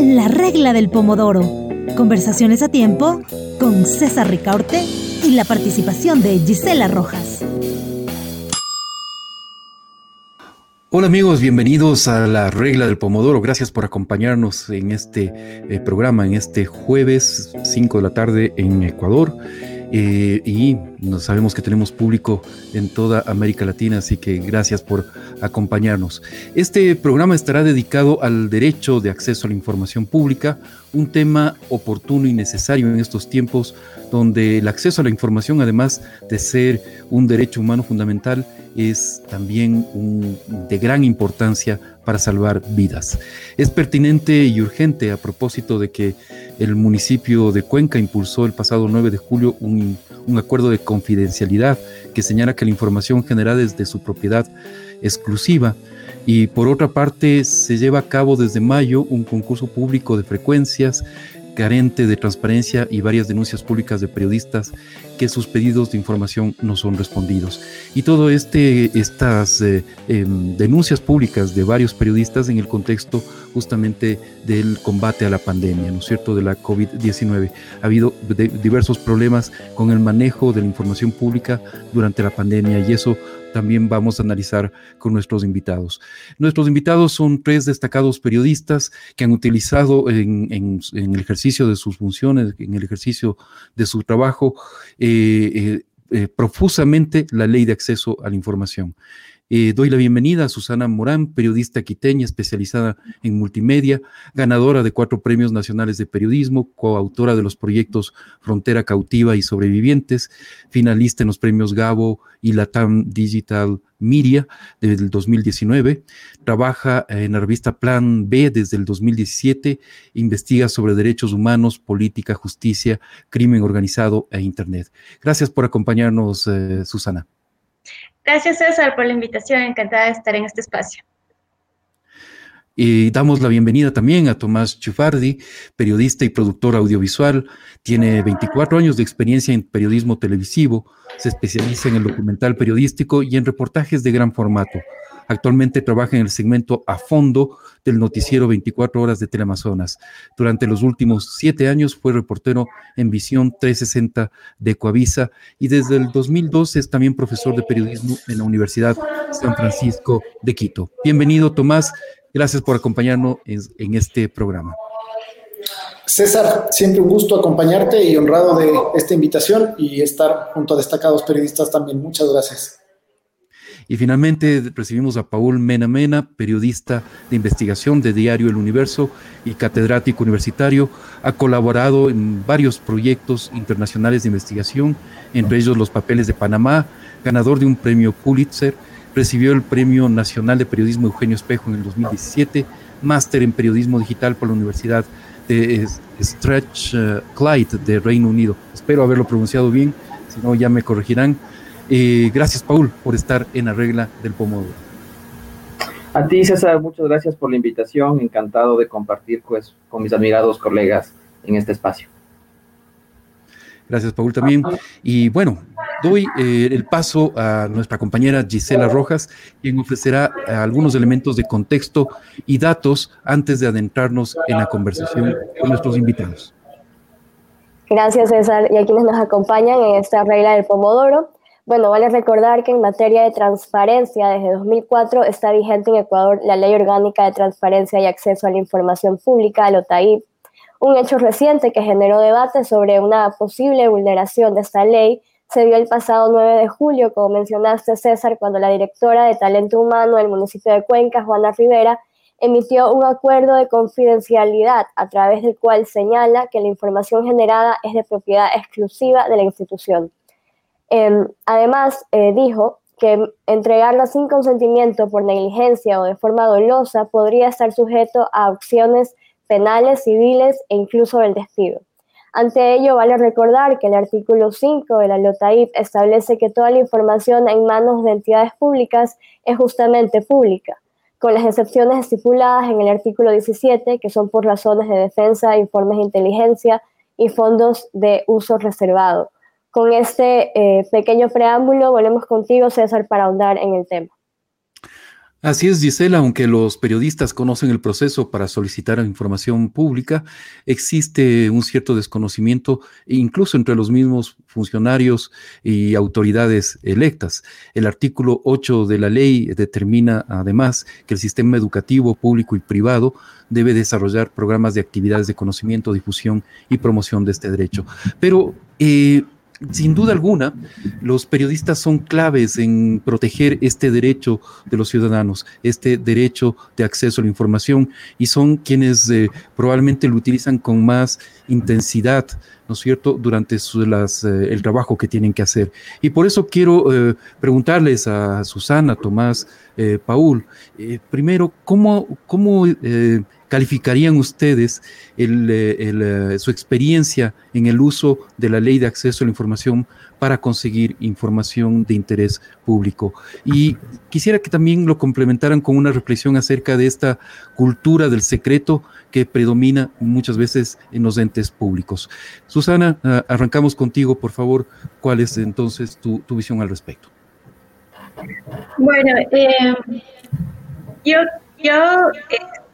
La regla del pomodoro. Conversaciones a tiempo con César Ricaurte y la participación de Gisela Rojas. Hola amigos, bienvenidos a la regla del Pomodoro. Gracias por acompañarnos en este eh, programa, en este jueves 5 de la tarde en Ecuador. Eh, y sabemos que tenemos público en toda América Latina, así que gracias por acompañarnos. Este programa estará dedicado al derecho de acceso a la información pública, un tema oportuno y necesario en estos tiempos donde el acceso a la información, además de ser un derecho humano fundamental, es también de gran importancia para salvar vidas. Es pertinente y urgente a propósito de que el municipio de Cuenca impulsó el pasado 9 de julio un, un acuerdo de confidencialidad que señala que la información generada es de su propiedad exclusiva y por otra parte se lleva a cabo desde mayo un concurso público de frecuencias carente de transparencia y varias denuncias públicas de periodistas que sus pedidos de información no son respondidos. Y todo este, estas eh, em, denuncias públicas de varios periodistas en el contexto justamente del combate a la pandemia, ¿no es cierto?, de la COVID-19. Ha habido diversos problemas con el manejo de la información pública durante la pandemia y eso también vamos a analizar con nuestros invitados. Nuestros invitados son tres destacados periodistas que han utilizado en, el ejercicio de sus funciones, en el ejercicio de su trabajo, eh, eh, eh, profusamente la ley de acceso a la información. Eh, doy la bienvenida a Susana Morán, periodista quiteña especializada en multimedia, ganadora de cuatro premios nacionales de periodismo, coautora de los proyectos Frontera Cautiva y Sobrevivientes, finalista en los premios Gabo y Latam Digital Media del 2019. Trabaja en la revista Plan B desde el 2017. Investiga sobre derechos humanos, política, justicia, crimen organizado e Internet. Gracias por acompañarnos, eh, Susana. Gracias César por la invitación, encantada de estar en este espacio. Y damos la bienvenida también a Tomás Chufardi, periodista y productor audiovisual. Tiene 24 años de experiencia en periodismo televisivo, se especializa en el documental periodístico y en reportajes de gran formato. Actualmente trabaja en el segmento A Fondo del noticiero 24 horas de Teleamazonas. Durante los últimos siete años fue reportero en Visión 360 de Coavisa y desde el 2012 es también profesor de periodismo en la Universidad San Francisco de Quito. Bienvenido, Tomás. Gracias por acompañarnos en, este programa. César, siempre un gusto acompañarte y honrado de esta invitación y estar junto a destacados periodistas también. Muchas gracias. Y finalmente recibimos a Paul Mena Mena, periodista de investigación de Diario El Universo y catedrático universitario. Ha colaborado en varios proyectos internacionales de investigación, entre ellos Los Papeles de Panamá, ganador de un premio Pulitzer, recibió el Premio Nacional de Periodismo Eugenio Espejo en el 2017, máster en Periodismo Digital por la Universidad de Strathclyde de Reino Unido. Espero haberlo pronunciado bien, si no ya me corregirán eh, gracias, Paul, por estar en la regla del Pomodoro. A ti, César, muchas gracias por la invitación. Encantado de compartir pues, con mis admirados colegas en este espacio. Gracias, Paul, también. Y bueno, doy eh, el paso a nuestra compañera Gisela Rojas, quien ofrecerá eh, algunos elementos de contexto y datos antes de adentrarnos en la conversación con nuestros invitados. Gracias, César, y a quienes nos acompañan en esta regla del Pomodoro. Bueno, vale recordar que en materia de transparencia, desde 2004 está vigente en Ecuador la Ley Orgánica de Transparencia y Acceso a la Información Pública, el OTAIP, un hecho reciente que generó debate sobre una posible vulneración de esta ley se dio el pasado 9 de julio, como mencionaste César, cuando la directora de Talento Humano del municipio de Cuenca, Juana Rivera, emitió un acuerdo de confidencialidad a través del cual señala que la información generada es de propiedad exclusiva de la institución. Em, además, eh, dijo que entregarla sin consentimiento por negligencia o de forma dolosa podría estar sujeto a opciones penales, civiles e incluso el despido. Ante ello, vale recordar que el artículo 5 de la LOTAIP establece que toda la información en manos de entidades públicas es justamente pública, con las excepciones estipuladas en el artículo 17, que son por razones de defensa, informes de inteligencia y fondos de uso reservado con este eh, pequeño preámbulo, volvemos contigo, César, para ahondar en el tema. Así es, Gisela, aunque los periodistas conocen el proceso para solicitar información pública, existe un cierto desconocimiento incluso entre los mismos funcionarios y autoridades electas. El artículo 8 de la ley determina además que el sistema educativo público y privado debe desarrollar programas de actividades de conocimiento, difusión y promoción de este derecho. Pero eh, sin duda alguna, los periodistas son claves en proteger este derecho de los ciudadanos, este derecho de acceso a la información, y son quienes eh, probablemente lo utilizan con más intensidad, ¿no es cierto?, durante eh, el trabajo que tienen que hacer. Y por eso quiero eh, preguntarles a Susana, Tomás, Paul, primero, ¿cómo, cómo calificarían ustedes eh, su experiencia en el uso de la ley de acceso a la información para conseguir información de interés público? Y quisiera que también lo complementaran con una reflexión acerca de esta cultura del secreto que predomina muchas veces en los entes públicos. Susana, ah, arrancamos contigo, por favor. ¿Cuál es entonces tu, visión al respecto? Bueno, eh, yo, yo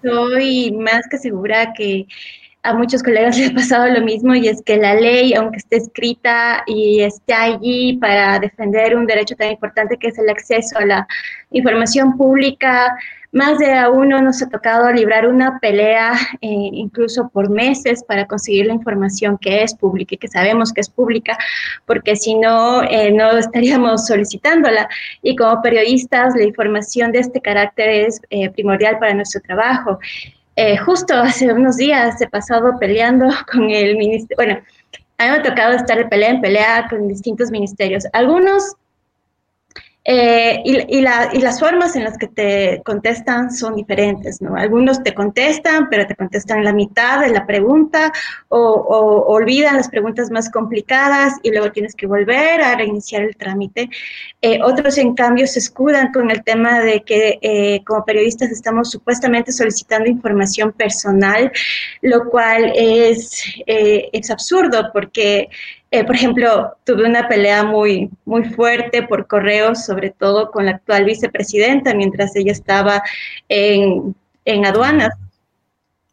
estoy más que segura que a muchos colegas les ha pasado lo mismo y es que la ley, aunque esté escrita y esté allí para defender un derecho tan importante que es el acceso a la información pública, más de a uno nos ha tocado librar una pelea, eh, incluso por meses, para conseguir la información que es pública y que sabemos que es pública, porque si no, eh, no estaríamos solicitándola. Y como periodistas, la información de este carácter es eh, primordial para nuestro trabajo. Justo hace unos días he pasado peleando con el ministerio, bueno, a mí me ha tocado estar de pelea en pelea con distintos ministerios. Algunos eh, y, las formas en las que te contestan son diferentes, ¿no? Algunos te contestan, pero te contestan la mitad de la pregunta o, olvidan las preguntas más complicadas y luego tienes que volver a reiniciar el trámite. Eh, otros, en cambio, se escudan con el tema de que eh, como periodistas estamos supuestamente solicitando información personal, lo cual es, es absurdo porque eh, por ejemplo, tuve una pelea muy, muy fuerte por correo, sobre todo con la actual vicepresidenta, mientras ella estaba en, en aduanas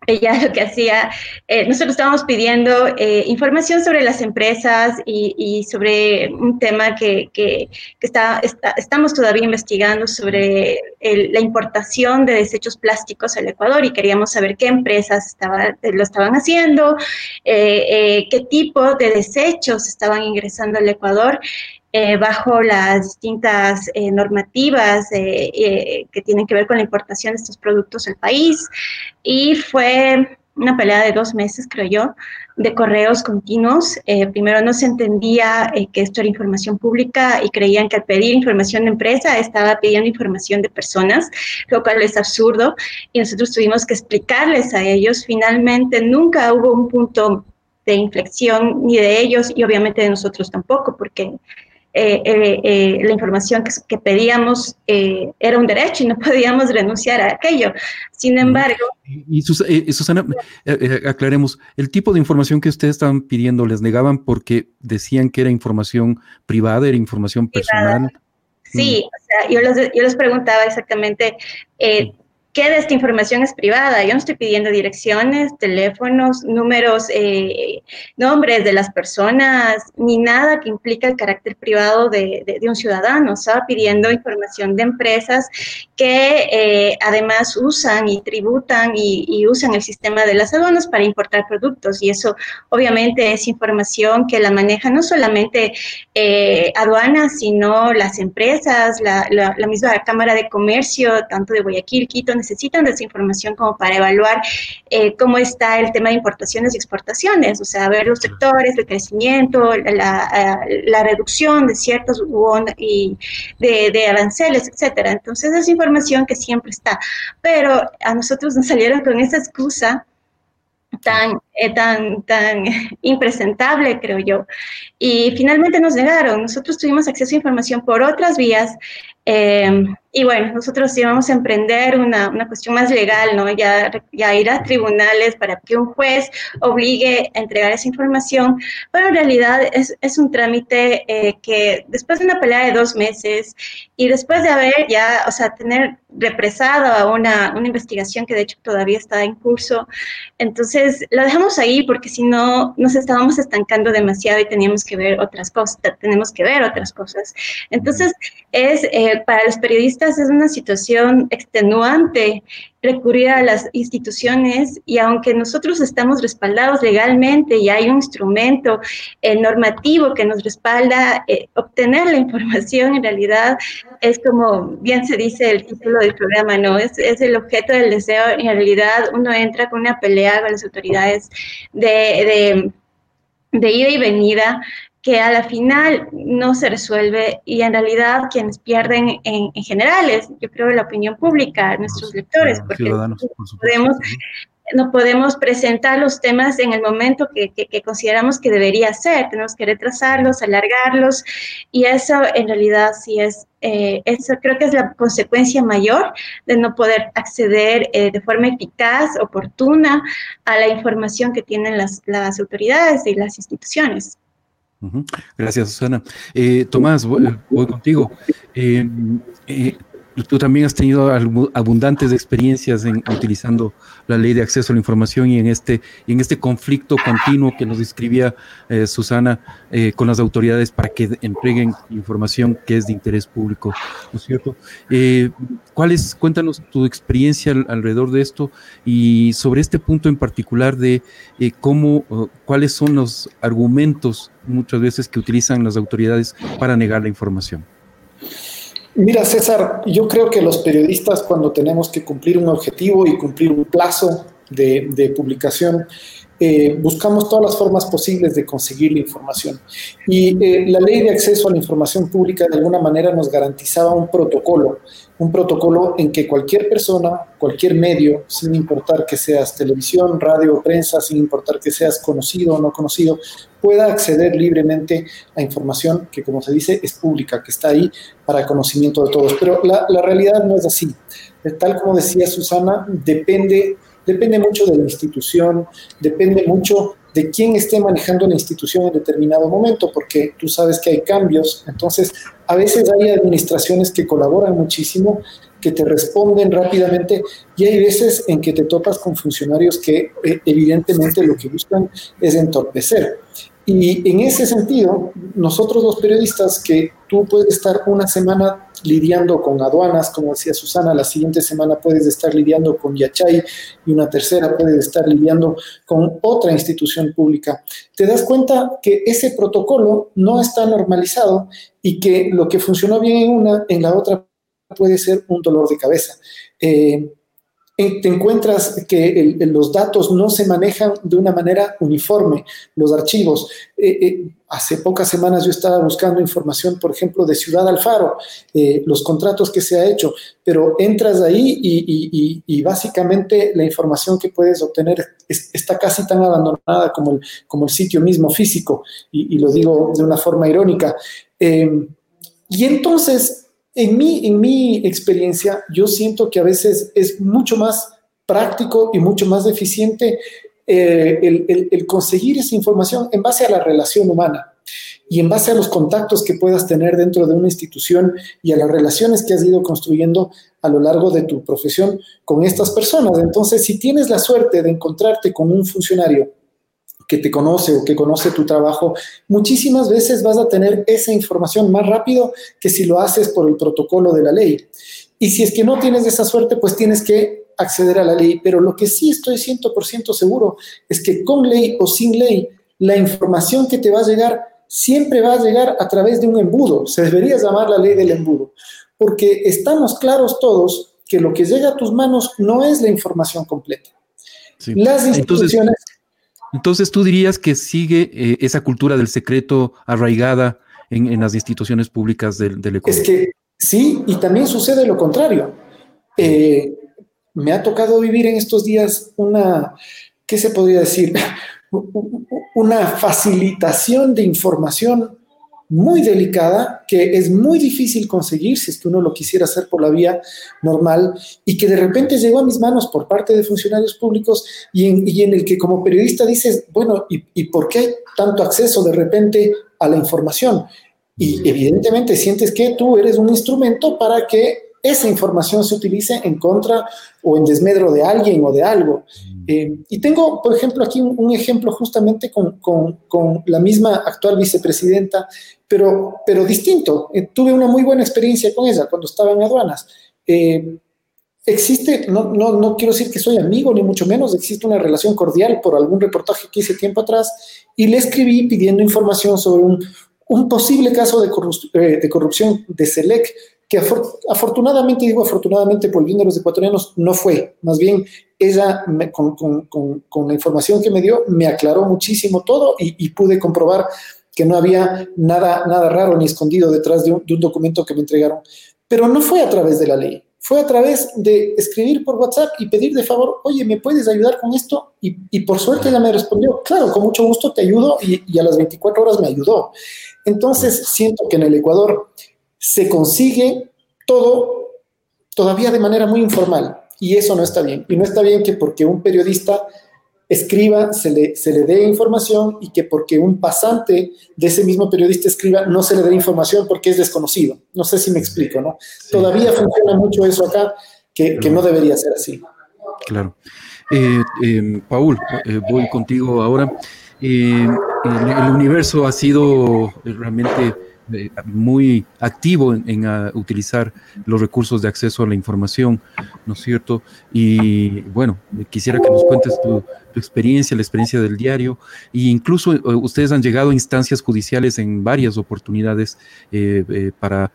ella lo que hacía, eh, nosotros estábamos pidiendo eh, información sobre las empresas y, sobre un tema que, que, está, estamos todavía investigando sobre la importación de desechos plásticos al Ecuador y queríamos saber qué empresas estaba, lo estaban haciendo, eh, qué tipo de desechos estaban ingresando al Ecuador. Eh, bajo las distintas eh, normativas eh, que tienen que ver con la importación de estos productos al país. Y fue una pelea de dos meses, creo yo, de correos continuos. primero no se entendía que esto era información pública y creían que al pedir información de empresa estaba pidiendo información de personas, lo cual es absurdo. Y nosotros tuvimos que explicarles a ellos. Finalmente nunca hubo un punto de inflexión ni de ellos y obviamente de nosotros tampoco, porque eh, eh, eh, la información que, pedíamos era un derecho y no podíamos renunciar a aquello. Sin embargo... Y, Susana, aclaremos, el tipo de información que ustedes estaban pidiendo, ¿les negaban porque decían que era información privada, era información personal? Sí, o sea, yo, les, yo les preguntaba exactamente ¿Qué de esta información es privada? Yo no estoy pidiendo direcciones, teléfonos, números, eh, nombres de las personas, ni nada que implique el carácter privado de, un ciudadano. Estaba pidiendo información de empresas que eh, además usan y tributan y, usan el sistema de las aduanas para importar productos. Y eso obviamente es información que la maneja no solamente eh, aduanas, sino las empresas, la, la misma Cámara de Comercio, tanto de Guayaquil, Quito, necesitan de esa información como para evaluar eh, cómo está el tema de importaciones y exportaciones, o sea, ver los sectores, el crecimiento, la, la reducción de ciertos y de, de, aranceles, etcétera. Entonces, es información que siempre está. Pero a nosotros nos salieron con esa excusa tan, eh, tan, tan impresentable, creo yo. Y finalmente nos negaron. Nosotros tuvimos acceso a información por otras vías. Eh, y bueno, nosotros íbamos a emprender una, una, cuestión más legal, ¿no? Ya, ya ir a tribunales para que un juez obligue a entregar esa información, pero en realidad es, es un trámite eh, que después de una pelea de dos meses y después de haber ya, o sea, tener represado una, una investigación que de hecho todavía está en curso, entonces lo dejamos ahí porque si no nos estábamos estancando demasiado y teníamos que ver otras cosas, tenemos que ver otras cosas. Entonces, es eh, para los periodistas es una situación extenuante recurrir a las instituciones y aunque nosotros estamos respaldados legalmente y hay un instrumento eh, normativo que nos respalda eh, obtener la información, en realidad es como bien se dice el título del programa, ¿no? Es, es el objeto del deseo. En realidad uno entra con una pelea con las autoridades de, de de ida y venida que a la final no se resuelve y en realidad quienes pierden en, general es, yo creo, la opinión pública, nuestros lectores, porque podemos, no podemos presentar los temas en el momento que, consideramos que debería ser, tenemos que retrasarlos, alargarlos y eso en realidad sí es, eh, eso creo que es la consecuencia mayor de no poder acceder eh, de forma eficaz, oportuna a la información que tienen las, las autoridades y las instituciones. Gracias, Susana. Eh, Tomás, voy, contigo. Eh, eh, tú también has tenido abundantes experiencias en utilizando la ley de acceso a la información y en este, en este conflicto continuo que nos describía Susana con las autoridades para que entreguen información que es de interés público, ¿no es cierto? ¿cuál es, cuéntanos tu experiencia alrededor de esto y sobre este punto en particular de cómo, cuáles son los argumentos muchas veces que utilizan las autoridades para negar la información. Mira, César, yo creo que los periodistas cuando tenemos que cumplir un objetivo y cumplir un plazo de, de publicación, eh, buscamos todas las formas posibles de conseguir la información. Y eh, la ley de acceso a la información pública de alguna manera nos garantizaba un protocolo, un protocolo en que cualquier persona, cualquier medio, sin importar que seas televisión, radio, prensa, sin importar que seas conocido o no conocido, pueda acceder libremente a información que, como se dice, es pública, que está ahí para conocimiento de todos. Pero la, la realidad no es así. Tal como decía Susana, depende Depende mucho de la institución, depende mucho de quién esté manejando la institución en determinado momento, porque tú sabes que hay cambios. Entonces, a veces hay administraciones que colaboran muchísimo, que te responden rápidamente, y hay veces en que te topas con funcionarios que eh, evidentemente lo que buscan es entorpecer. Y en ese sentido, nosotros los periodistas, que tú puedes estar una semana lidiando con aduanas, como decía Susana, la siguiente semana puedes estar lidiando con Yachay y una tercera puedes estar lidiando con otra institución pública. Te das cuenta que ese protocolo no está normalizado y que lo que funcionó bien en una, en la otra puede ser un dolor de cabeza. Eh, te encuentras que los datos no se manejan de una manera uniforme, los archivos. Eh, eh, hace pocas semanas yo estaba buscando información, por ejemplo, de Ciudad Alfaro, eh, los contratos que se ha hecho, pero entras ahí y, básicamente la información que puedes obtener está casi tan abandonada como el, como el sitio mismo físico, y, lo digo de una forma irónica. y entonces en mi, en mi experiencia, yo siento que a veces es mucho más práctico y mucho más eficiente eh, el, el, conseguir esa información en base a la relación humana y en base a los contactos que puedas tener dentro de una institución y a las relaciones que has ido construyendo a lo largo de tu profesión con estas personas. Entonces, si tienes la suerte de encontrarte con un funcionario que te conoce o que conoce tu trabajo, muchísimas veces vas a tener esa información más rápido que si lo haces por el protocolo de la ley. Y si es que no tienes esa suerte, pues tienes que acceder a la ley. Pero lo que sí estoy 100% seguro es que con ley o sin ley, la información que te va a llegar siempre va a llegar a través de un embudo. Se debería llamar la ley del embudo. Porque estamos claros todos que lo que llega a tus manos no es la información completa. Las instituciones... Entonces tú dirías que sigue eh, esa cultura del secreto arraigada en, las instituciones públicas del, del, Ecuador. Es que sí, y también sucede lo contrario. Eh, me ha tocado vivir en estos días una, ¿qué se podría decir? una facilitación de información muy delicada que es muy difícil conseguir si es que uno lo quisiera hacer por la vía normal y que de repente llegó a mis manos por parte de funcionarios públicos y en, el que como periodista dices, bueno, ¿y, ¿y por qué hay tanto acceso de repente a la información? Y evidentemente sientes que tú eres un instrumento para que esa información se utilice en contra o en desmedro de alguien o de algo. Mm. Eh, y tengo, por ejemplo, aquí un, ejemplo justamente con, con, la misma actual vicepresidenta, pero, pero distinto. Eh, tuve una muy buena experiencia con ella cuando estaba en aduanas. Eh, existe, no, no, no, quiero decir que soy amigo, ni mucho menos, existe una relación cordial por algún reportaje que hice tiempo atrás y le escribí pidiendo información sobre un, un posible caso de, de corrupción de SELEC que afortunadamente, digo afortunadamente, volviendo a los ecuatorianos, no fue. Más bien, ella, con, con, con, la información que me dio, me aclaró muchísimo todo y, pude comprobar que no había nada, nada raro ni escondido detrás de un, de un, documento que me entregaron. Pero no fue a través de la ley, fue a través de escribir por WhatsApp y pedir de favor, oye, ¿me puedes ayudar con esto? Y, y por suerte ella me respondió, claro, con mucho gusto te ayudo y, y a las 24 horas me ayudó. Entonces, siento que en el Ecuador se consigue todo todavía de manera muy informal y eso no está bien. Y no está bien que porque un periodista escriba se le, se le dé información y que porque un pasante de ese mismo periodista escriba no se le dé información porque es desconocido. No sé si me explico, ¿no? Todavía funciona mucho eso acá que, que, no debería ser así. Claro. Eh, eh, Paul, eh, voy contigo ahora. el, el universo ha sido realmente muy activo en, utilizar los recursos de acceso a la información, ¿no es cierto? Y bueno, quisiera que nos cuentes tu, experiencia, la experiencia del diario, e incluso eh, ustedes han llegado a instancias judiciales en varias oportunidades eh, eh, para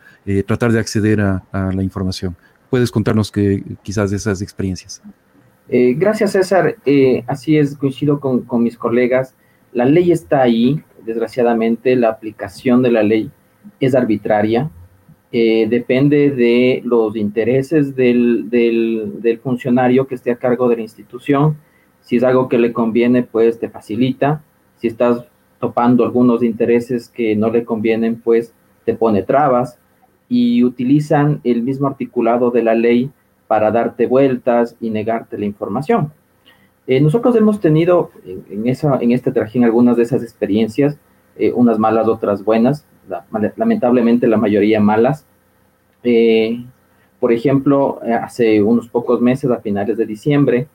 tratar de acceder a, la información. ¿Puedes contarnos que, quizás de esas experiencias? gracias, César. así es, coincido con mis colegas. La ley está ahí, desgraciadamente la aplicación de la ley es arbitraria, eh, depende de los intereses del, del, funcionario que esté a cargo de la institución. Si es algo que le conviene, pues te facilita. Si estás topando algunos intereses que no le convienen, pues te pone trabas y utilizan el mismo articulado de la ley para darte vueltas y negarte la información. Eh, nosotros hemos tenido en, esa, en este trajín algunas de esas experiencias, eh, unas malas, otras buenas lamentablemente la mayoría malas. Eh, por ejemplo, eh, hace unos pocos meses, a finales de diciembre,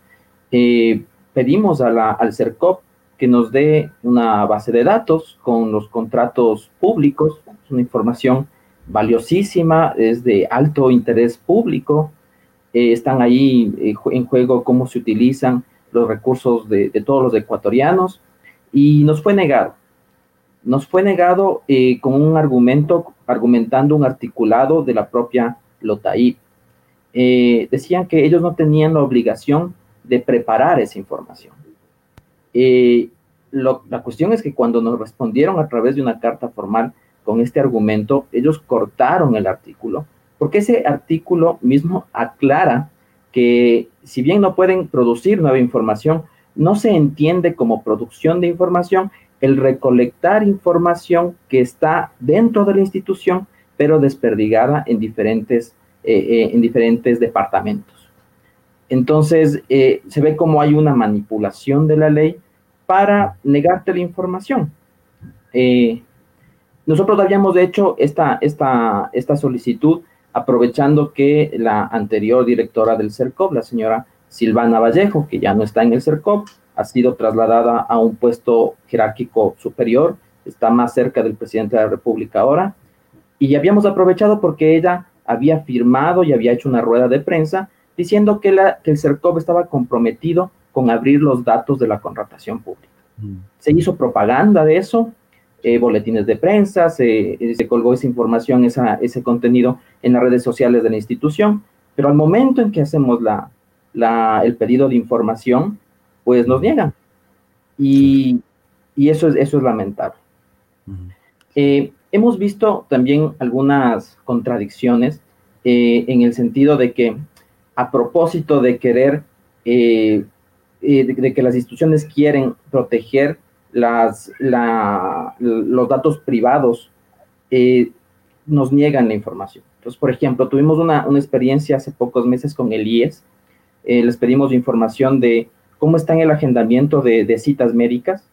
eh, pedimos a la, al CERCOP que nos dé una base de datos con los contratos públicos, es una información valiosísima, es de alto interés público, están ahí en juego cómo se utilizan los recursos de, de todos los ecuatorianos y nos fue negado nos fue negado eh, con un argumento, argumentando un articulado de la propia LOTAIP. Eh, decían que ellos no tenían la obligación de preparar esa información. Eh, la cuestión es que cuando nos respondieron a través de una carta formal con este argumento, ellos cortaron el artículo, porque ese artículo mismo aclara que si bien no pueden producir nueva información, no se entiende como producción de información el recolectar información que está dentro de la institución, pero desperdigada en diferentes, eh, eh, en diferentes departamentos. Entonces, eh, se ve como hay una manipulación de la ley para negarte la información. nosotros habíamos hecho esta, esta, esta solicitud aprovechando que la anterior directora del CERCOP, la señora Silvana Vallejo, que ya no está en el CERCOP, ha sido trasladada a un puesto jerárquico superior, está más cerca del presidente de la República ahora, y habíamos aprovechado porque ella había firmado y había hecho una rueda de prensa diciendo que, la, que el CERCOP estaba comprometido con abrir los datos de la contratación pública. Mm. Se hizo propaganda de eso, eh, boletines de prensa, se, se, colgó esa información, esa, ese contenido en las redes sociales de la institución, pero al momento en que hacemos la, la, el pedido de información, pues nos niegan. Y, eso, es, eso es lamentable. Eh, hemos visto también algunas contradicciones eh, en el sentido de que a propósito de querer, eh, de, que las instituciones quieren proteger las, los datos privados nos niegan la información. Entonces, por ejemplo, tuvimos una, una experiencia hace pocos meses con el IES. Les pedimos información de cómo está en el agendamiento de, de citas médicas.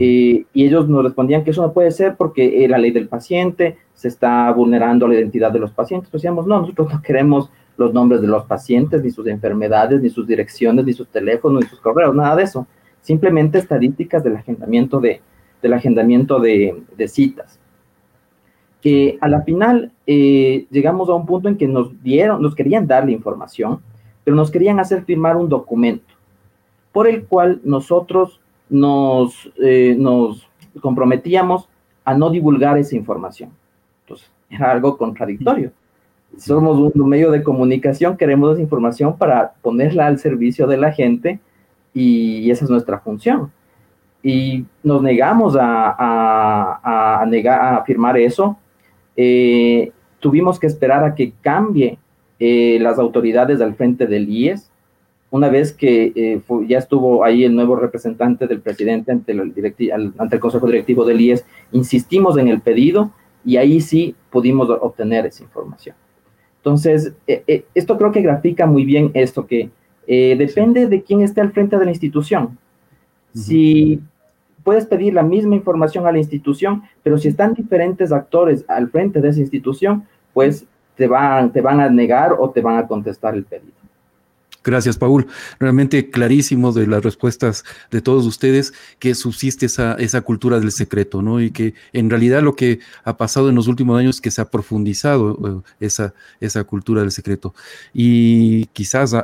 Eh, y ellos nos respondían que eso no puede ser porque eh, la ley del paciente se está vulnerando la identidad de los pacientes. Entonces decíamos, no, nosotros no queremos los nombres de los pacientes, ni sus enfermedades, ni sus direcciones, ni sus teléfonos, ni sus correos, nada de eso. Simplemente estadísticas del agendamiento de, del agendamiento de, de citas. Que a la final eh, llegamos a un punto en que nos dieron, nos querían dar la información, pero nos querían hacer firmar un documento por el cual nosotros nos, eh, nos comprometíamos a no divulgar esa información. Entonces, era algo contradictorio. Somos un medio de comunicación, queremos esa información para ponerla al servicio de la gente y esa es nuestra función. Y nos negamos a, a, a, negar, a firmar eso. Eh, tuvimos que esperar a que cambie eh, las autoridades al frente del IES una vez que eh, ya estuvo ahí el nuevo representante del presidente ante el, ante el Consejo Directivo del IES, insistimos en el pedido y ahí sí pudimos obtener esa información. Entonces, eh, eh, esto creo que grafica muy bien esto, que depende de quién esté al frente de la institución. Si puedes pedir la misma información a la institución, pero si están diferentes actores al frente de esa institución, pues te van, te van a negar o te van a contestar el pedido. Gracias, Paul. Realmente clarísimo de las respuestas de todos ustedes que subsiste esa, esa cultura del secreto, ¿no? Y que en realidad lo que ha pasado en los últimos años es que se ha profundizado eh, esa, esa cultura del secreto. Y quizás,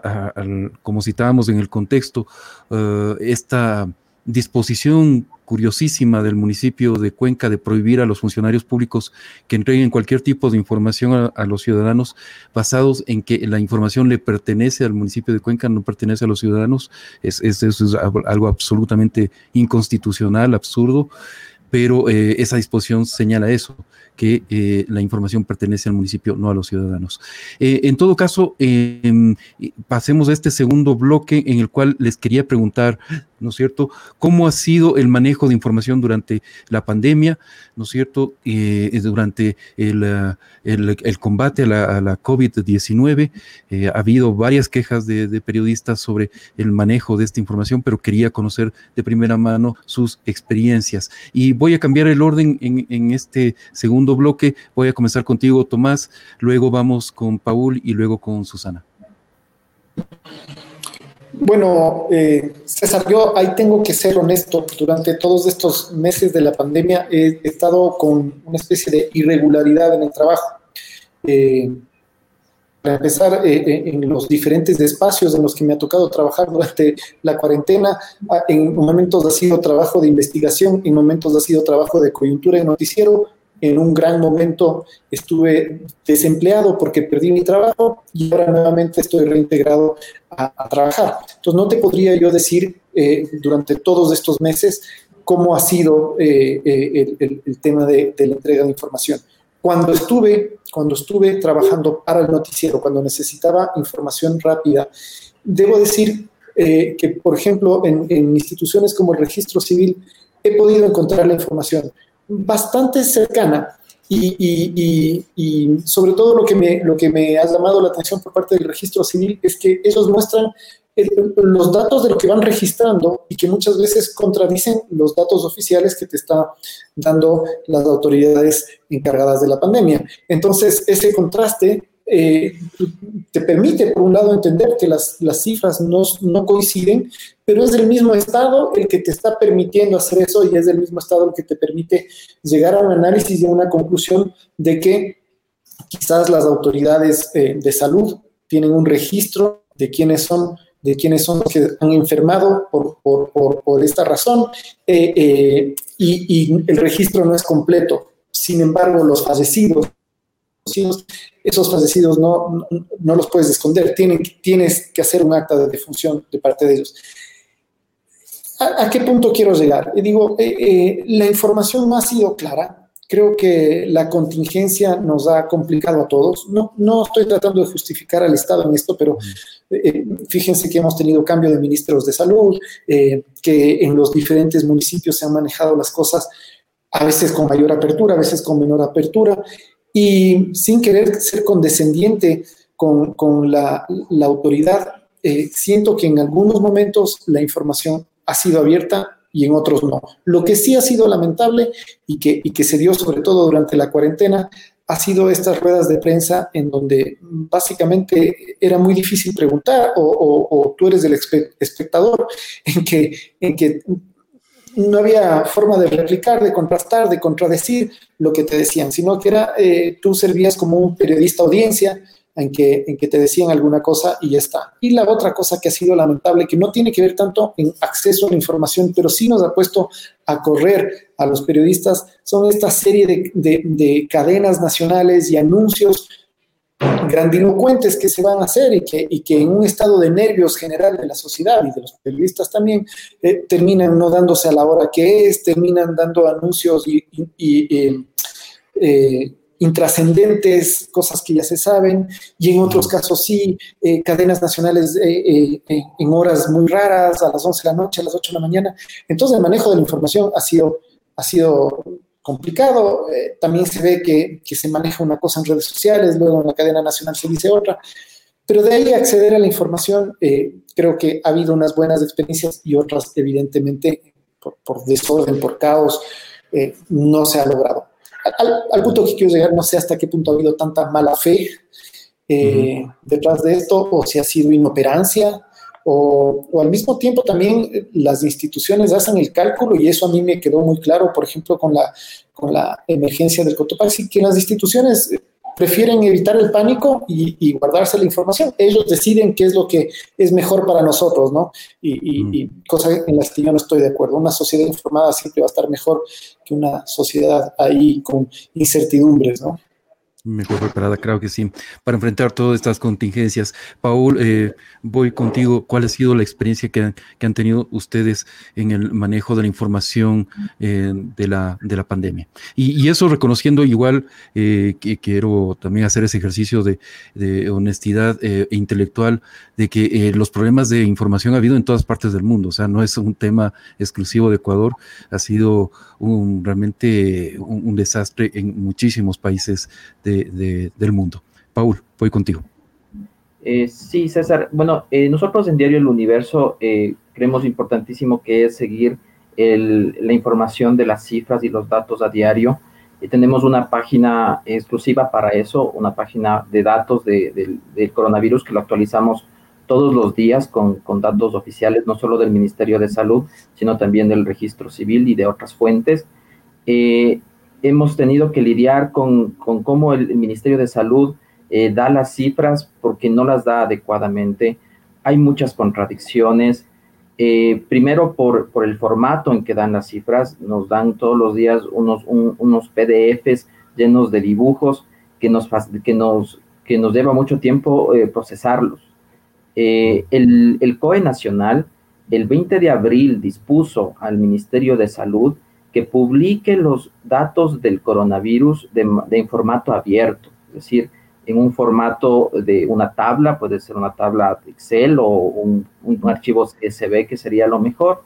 como citábamos en el contexto, uh, esta disposición curiosísima del municipio de Cuenca de prohibir a los funcionarios públicos que entreguen cualquier tipo de información a, los ciudadanos basados en que la información le pertenece al municipio de Cuenca, no pertenece a los ciudadanos, es, es, es algo absolutamente inconstitucional, absurdo, pero eh, esa disposición señala eso, que eh, la información pertenece al municipio, no a los ciudadanos. Eh, en todo caso, em, pasemos a este segundo bloque en el cual les quería preguntar, ¿no es cierto?, cómo ha sido el manejo de información durante la pandemia, ¿no es cierto?, eh, durante el, el, combate a la, COVID-19. ha habido varias quejas de, periodistas sobre el manejo de esta información, pero quería conocer de primera mano sus experiencias. Y voy a cambiar el orden en, en este segundo bloque. Voy a comenzar contigo, Tomás, luego vamos con Paul y luego con Susana. Bueno, eh, César, yo ahí tengo que ser honesto. Durante todos estos meses de la pandemia he estado con una especie de irregularidad en el trabajo. Eh, para empezar, eh, en los diferentes espacios en los que me ha tocado trabajar durante la cuarentena, ah, en momentos ha sido trabajo de investigación, en momentos ha sido trabajo de coyuntura y noticiero, en un gran momento estuve desempleado porque perdí mi trabajo y ahora nuevamente estoy reintegrado a, trabajar. Entonces no te podría yo decir eh, durante todos estos meses cómo ha sido eh, eh, el, tema de, la entrega de información. Cuando estuve, cuando estuve trabajando para el noticiero, cuando necesitaba información rápida, debo decir que, por ejemplo, en, en instituciones como el registro civil, he podido encontrar la información bastante cercana y, sobre todo lo que, me, lo que me ha llamado la atención por parte del registro civil es que ellos muestran los datos de lo que van registrando y que muchas veces contradicen los datos oficiales que te están dando las autoridades encargadas de la pandemia. Entonces, ese contraste eh, te permite, por un lado, entender que las, cifras no, coinciden, pero es el mismo Estado el que te está permitiendo hacer eso y es el mismo Estado el que te permite llegar a un análisis y a una conclusión de que quizás las autoridades eh, de salud tienen un registro de quiénes son de quiénes son los que han enfermado por, esta razón eh, y, y el registro no es completo. Sin embargo, los fallecidos esos fallecidos no, no, los puedes esconder, tienes que hacer un acta de defunción de parte de ellos. ¿A, qué punto quiero llegar? Digo, eh, eh, la información no ha sido clara. Creo que la contingencia nos ha complicado a todos. No, no estoy tratando de justificar al Estado en esto, pero eh, fíjense que hemos tenido cambio de ministros de salud, que en los diferentes municipios se han manejado las cosas a veces con mayor apertura, a veces con menor apertura, y sin querer ser condescendiente con, la, autoridad, eh, siento que en algunos momentos la información ha sido abierta y en otros no. Lo que sí ha sido lamentable y que, se dio sobre todo durante la cuarentena ha sido estas ruedas de prensa en donde básicamente era muy difícil preguntar o, o, tú eres el espectador, en que no había forma de replicar, de contrastar, de contradecir lo que te decían, sino que era, eh, tú servías como un periodista audiencia en que, en que te decían alguna cosa y ya está. Y la otra cosa que ha sido lamentable, que no tiene que ver tanto en acceso a la información, pero sí nos ha puesto a correr a los periodistas, son esta serie de, de, de cadenas nacionales y anuncios grandilocuentes que se van a hacer y que, y que en un estado de nervios general de la sociedad y de los periodistas también eh, terminan no dándose a la hora que es, terminan dando anuncios y, y, eh, eh, intrascendentes, cosas que ya se saben, y en otros casos sí, eh, cadenas nacionales eh, eh, en horas muy raras, a las 11 de la noche, a las 8 de la mañana. Entonces el manejo de la información ha sido, ha sido complicado. también se ve que, que, se maneja una cosa en redes sociales, luego en la cadena nacional se dice otra. Pero de ahí acceder a la información, creo que ha habido unas buenas experiencias y otras, evidentemente, por, por desorden, por caos, no se ha logrado al, punto que quiero llegar, no sé hasta qué punto ha habido tanta mala fe eh, detrás de esto, o si ha sido inoperancia, o, al mismo tiempo también eh, las instituciones hacen el cálculo, y eso a mí me quedó muy claro, por ejemplo, con la, con la emergencia del Cotopaxi, que las instituciones prefieren evitar el pánico y, guardarse la información. Ellos deciden qué es lo que es mejor para nosotros, ¿no? Y, y, mm. cosas en las que yo no estoy de acuerdo. Una sociedad informada siempre va a estar mejor que una sociedad ahí con incertidumbres, ¿no? Mejor preparada, creo que sí, para enfrentar todas estas contingencias. Paul, eh, voy contigo. ¿Cuál ha sido la experiencia que, han tenido ustedes en el manejo de la información eh, de, la, de la pandemia? Y, eso reconociendo igual eh, que quiero también hacer ese ejercicio de, de honestidad intelectual, de que los problemas de información ha habido en todas partes del mundo. O sea, no es un tema exclusivo de Ecuador, ha sido un, realmente un desastre en muchísimos países de del mundo. Paul, voy contigo. Eh, sí, César. Bueno, eh, nosotros en Diario El Universo eh, creemos importantísimo que es seguir la información de las cifras y los datos a diario. tenemos una página exclusiva para eso, una página de datos del coronavirus que lo actualizamos todos los días con, con, datos oficiales, no solo del Ministerio de Salud, sino también del Registro Civil y de otras fuentes hemos tenido que lidiar con, con cómo el, Ministerio de Salud eh, da las cifras porque no las da adecuadamente. Hay muchas contradicciones. Eh, primero por, por, el formato en que dan las cifras, nos dan todos los días unos, unos PDFs llenos de dibujos que nos, que nos, que nos lleva mucho tiempo eh, procesarlos. el, el COE Nacional el 20 de abril dispuso al Ministerio de Salud que publique los datos del coronavirus de, en formato abierto, es decir, en un formato de una tabla, puede ser una tabla Excel o un, archivo CSV que sería lo mejor.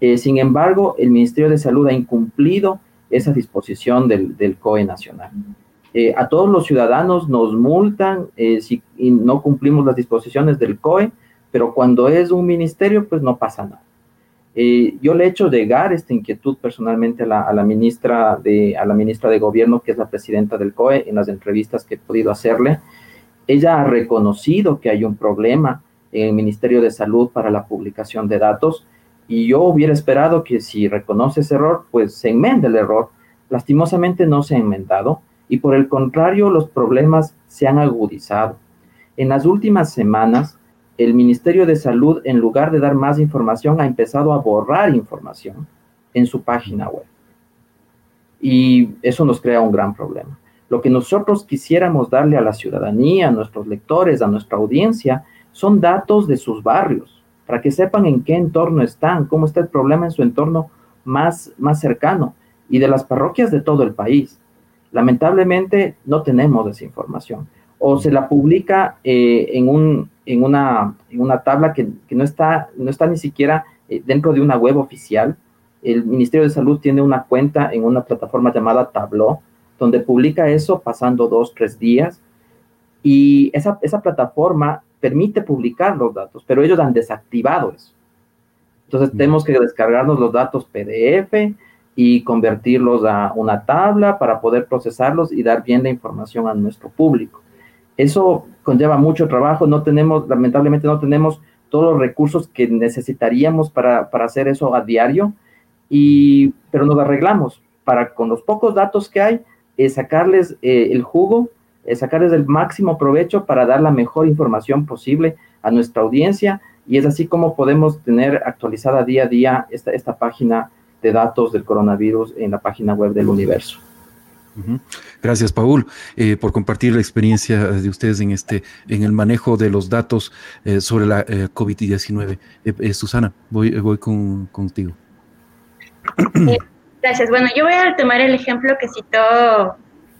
Eh, sin embargo, el Ministerio de Salud ha incumplido esa disposición del, del COE nacional. Eh, a todos los ciudadanos nos multan eh, si no cumplimos las disposiciones del COE, pero cuando es un ministerio, pues no pasa nada. Eh, yo le he hecho llegar esta inquietud personalmente a la, ministra de, a la ministra de Gobierno, que es la presidenta del COE, en las entrevistas que he podido hacerle. Ella ha reconocido que hay un problema en el Ministerio de Salud para la publicación de datos y yo hubiera esperado que si reconoce ese error, pues se enmende el error. Lastimosamente no se ha enmendado y por el contrario los problemas se han agudizado. En las últimas semanas, el Ministerio de Salud, en lugar de dar más información, ha empezado a borrar información en su página web. Y eso nos crea un gran problema. Lo que nosotros quisiéramos darle a la ciudadanía, a nuestros lectores, a nuestra audiencia, son datos de sus barrios, para que sepan en qué entorno están, cómo está el problema en su entorno más, más cercano y de las parroquias de todo el país. Lamentablemente no tenemos esa información o se la publica eh, en, un, en, una, en una tabla que, no, está, no está ni siquiera eh, dentro de una web oficial el Ministerio de Salud tiene una cuenta en una plataforma llamada Tableau, donde publica eso pasando dos, tres días. Y esa, esa plataforma permite publicar los datos, pero ellos han desactivado eso. Entonces tenemos que descargarnos los datos PDF y convertirlos a una tabla para poder procesarlos y dar bien la información a nuestro público. Eso conlleva mucho trabajo, no tenemos, lamentablemente no tenemos todos los recursos que necesitaríamos para, para hacer eso a diario, y, pero nos arreglamos para con los pocos datos que hay, eh, sacarles eh, el jugo, eh, sacarles el máximo provecho para dar la mejor información posible a nuestra audiencia y es así como podemos tener actualizada día a día esta, esta página de datos del coronavirus en la página web del universo. Gracias, Paul, por compartir la experiencia de ustedes en este, en el manejo de los datos sobre la COVID-19. Susana, voy, voy con, contigo. Gracias. Bueno, yo voy a tomar el ejemplo que citó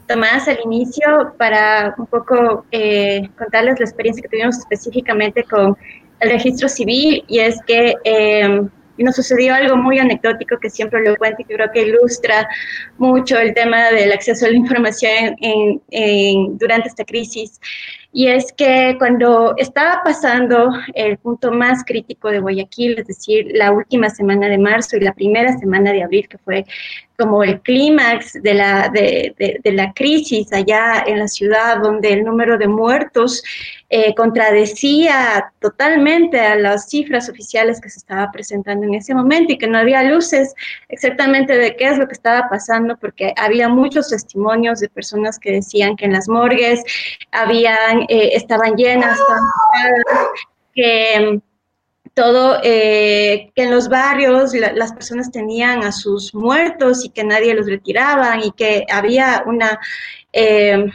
Tomás al inicio para un poco eh, contarles la experiencia que tuvimos específicamente con el registro civil y es que eh, nos sucedió algo muy anecdótico que siempre lo cuento y que creo que ilustra mucho el tema del acceso a la información durante esta crisis. Y es que cuando estaba pasando el punto más crítico de Guayaquil, es decir, la última semana de marzo y la primera semana de abril, que fue como el clímax de la, de, la crisis allá en la ciudad, donde el número de muertos eh, contradecía totalmente a las cifras oficiales que se estaba presentando en ese momento y que no había luces exactamente de qué es lo que estaba pasando, porque había muchos testimonios de personas que decían que en las morgues habían, eh, estaban llenas, que todo, eh, que en los barrios las personas tenían a sus muertos y que nadie los retiraba y que había una... Eh,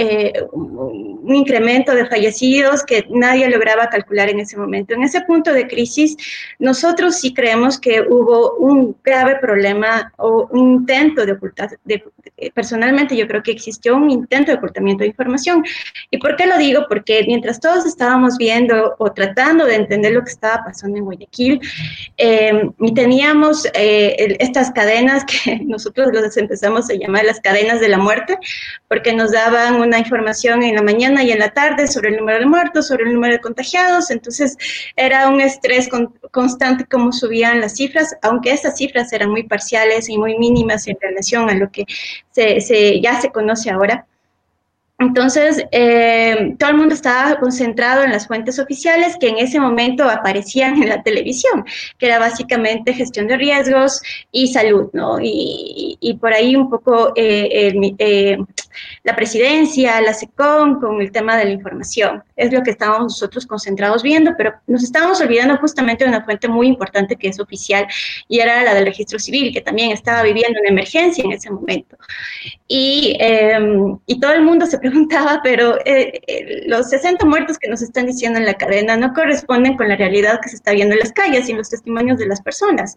eh, un incremento de fallecidos que nadie lograba calcular en ese momento. En ese punto de crisis, nosotros sí creemos que hubo un grave problema o un intento de ocultar, personalmente yo creo que existió un intento de ocultamiento de información. ¿Y por qué lo digo? Porque mientras todos estábamos viendo o tratando de entender lo que estaba pasando en Guayaquil, eh, y teníamos eh, estas cadenas que nosotros los empezamos a llamar las cadenas de la muerte, porque nos daban un una información en la mañana y en la tarde sobre el número de muertos, sobre el número de contagiados, entonces era un estrés constante como subían las cifras, aunque esas cifras eran muy parciales y muy mínimas en relación a lo que se, ya se conoce ahora. Entonces, eh, todo el mundo estaba concentrado en las fuentes oficiales que en ese momento aparecían en la televisión, que era básicamente gestión de riesgos y salud, ¿no? Y, por ahí un poco eh, eh, la presidencia, la SECOM, con el tema de la información. Es lo que estábamos nosotros concentrados viendo, pero nos estábamos olvidando justamente de una fuente muy importante que es oficial y era la del registro civil, que también estaba viviendo una emergencia en ese momento. Y, em, y todo el mundo se preguntaba, pero eh, eh, los 60 muertos que nos están diciendo en la cadena no corresponden con la realidad que se está viendo en las calles y en los testimonios de las personas.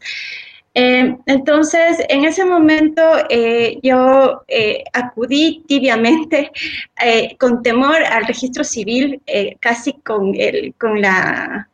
Eh, entonces, en ese momento yo acudí tibiamente con temor al registro civil, casi con, el, con la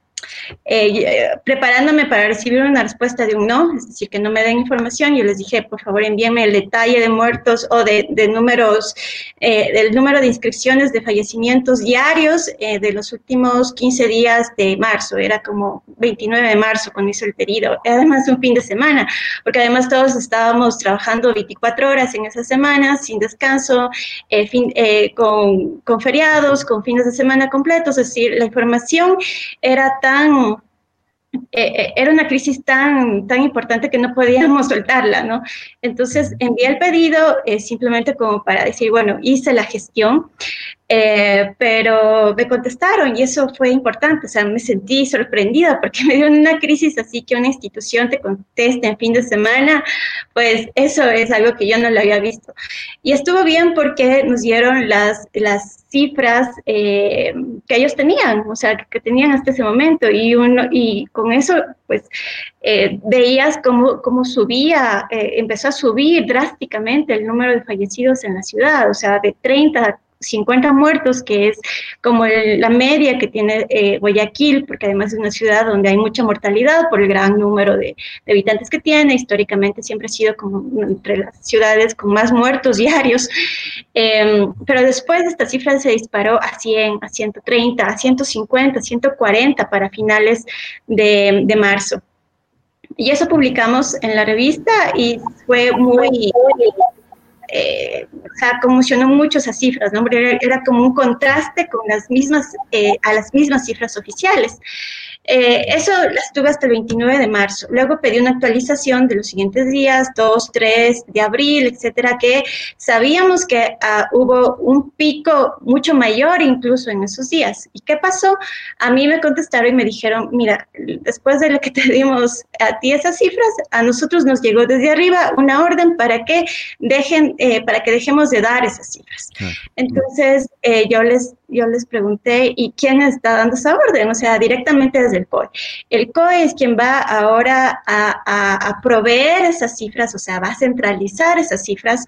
eh, preparándome para recibir una respuesta de un no, es decir, que no me den información, yo les dije, por favor, envíenme el detalle de muertos o de, números, eh, del número de inscripciones de fallecimientos diarios eh, de los últimos 15 días de marzo, era como 29 de marzo cuando hizo el pedido, además un fin de semana, porque además todos estábamos trabajando 24 horas en esa semana, sin descanso, fin, con, con feriados, con fines de semana completos, es decir, la información era tan eh, eh, era una crisis tan, tan importante que no podíamos soltarla, ¿no? Entonces envié el pedido eh, simplemente como para decir, bueno, hice la gestión, eh, pero me contestaron y eso fue importante, o sea, me sentí sorprendida porque me dio una crisis así que una institución te conteste en fin de semana, pues eso es algo que yo no lo había visto. Y estuvo bien porque nos dieron las, las cifras eh, que ellos tenían, o sea, que tenían hasta ese momento y, uno, y con eso, pues, eh, veías cómo, cómo subía, empezó a subir drásticamente el número de fallecidos en la ciudad, o sea, de 30 50 muertos, que es como la media que tiene eh, Guayaquil, porque además es una ciudad donde hay mucha mortalidad por el gran número de, habitantes que tiene. Históricamente siempre ha sido como entre las ciudades con más muertos diarios. Em, pero después esta cifra se disparó a 100, a 130, a 150, 140 para finales de, de marzo. Y eso publicamos en la revista y fue muy eh, o sea, conmocionó mucho esas cifras, ¿no? Era, como un contraste con las mismas, eh, a las mismas cifras oficiales. Eh, eso las tuve hasta el 29 de marzo. Luego pedí una actualización de los siguientes días, 2, 3 de abril, etcétera, que sabíamos que ah, hubo un pico mucho mayor incluso en esos días. ¿Y qué pasó? A mí me contestaron y me dijeron, mira, después de lo que te dimos a ti esas cifras, a nosotros nos llegó desde arriba una orden para que dejen, eh, para que dejemos de dar esas cifras. Entonces, eh, yo les yo les pregunté, ¿y quién está dando esa orden? O sea, directamente desde el COE. El COE es quien va ahora a, proveer esas cifras, o sea, va a centralizar esas cifras,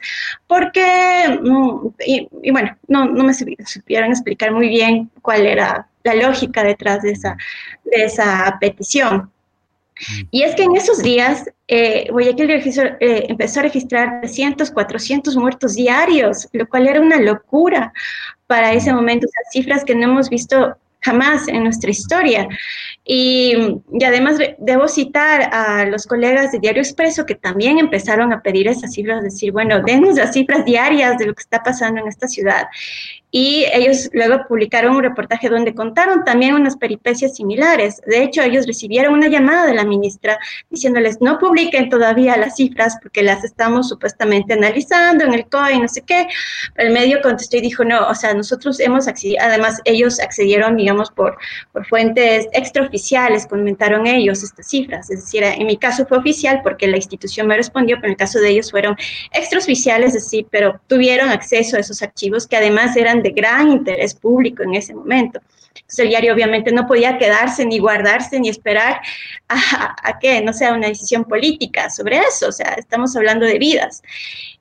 porque, mm, y, bueno, no, no me supieron explicar muy bien cuál era la lógica detrás de esa, de esa petición. Y es que en esos días eh, Guayaquil eh, empezó a registrar 300, 400 muertos diarios, lo cual era una locura para ese momento, esas cifras que no hemos visto jamás en nuestra historia. Y, además debo citar a los colegas de Diario Expreso que también empezaron a pedir esas cifras, decir, bueno, denos las cifras diarias de lo que está pasando en esta ciudad y ellos luego publicaron un reportaje donde contaron también unas peripecias similares. De hecho, ellos recibieron una llamada de la ministra diciéndoles no publiquen todavía las cifras porque las estamos supuestamente analizando en el COE y no sé qué. el medio contestó y dijo no, o sea, nosotros hemos accedido, además ellos accedieron, digamos, por, por fuentes extraoficiales, comentaron ellos estas cifras. Es decir, en mi caso fue oficial porque la institución me respondió, pero en el caso de ellos fueron extraoficiales, es decir, pero tuvieron acceso a esos archivos que además eran de gran interés público en ese momento. Entonces el diario obviamente no podía quedarse ni guardarse ni esperar a, que no sea una decisión política sobre eso, o sea, estamos hablando de vidas.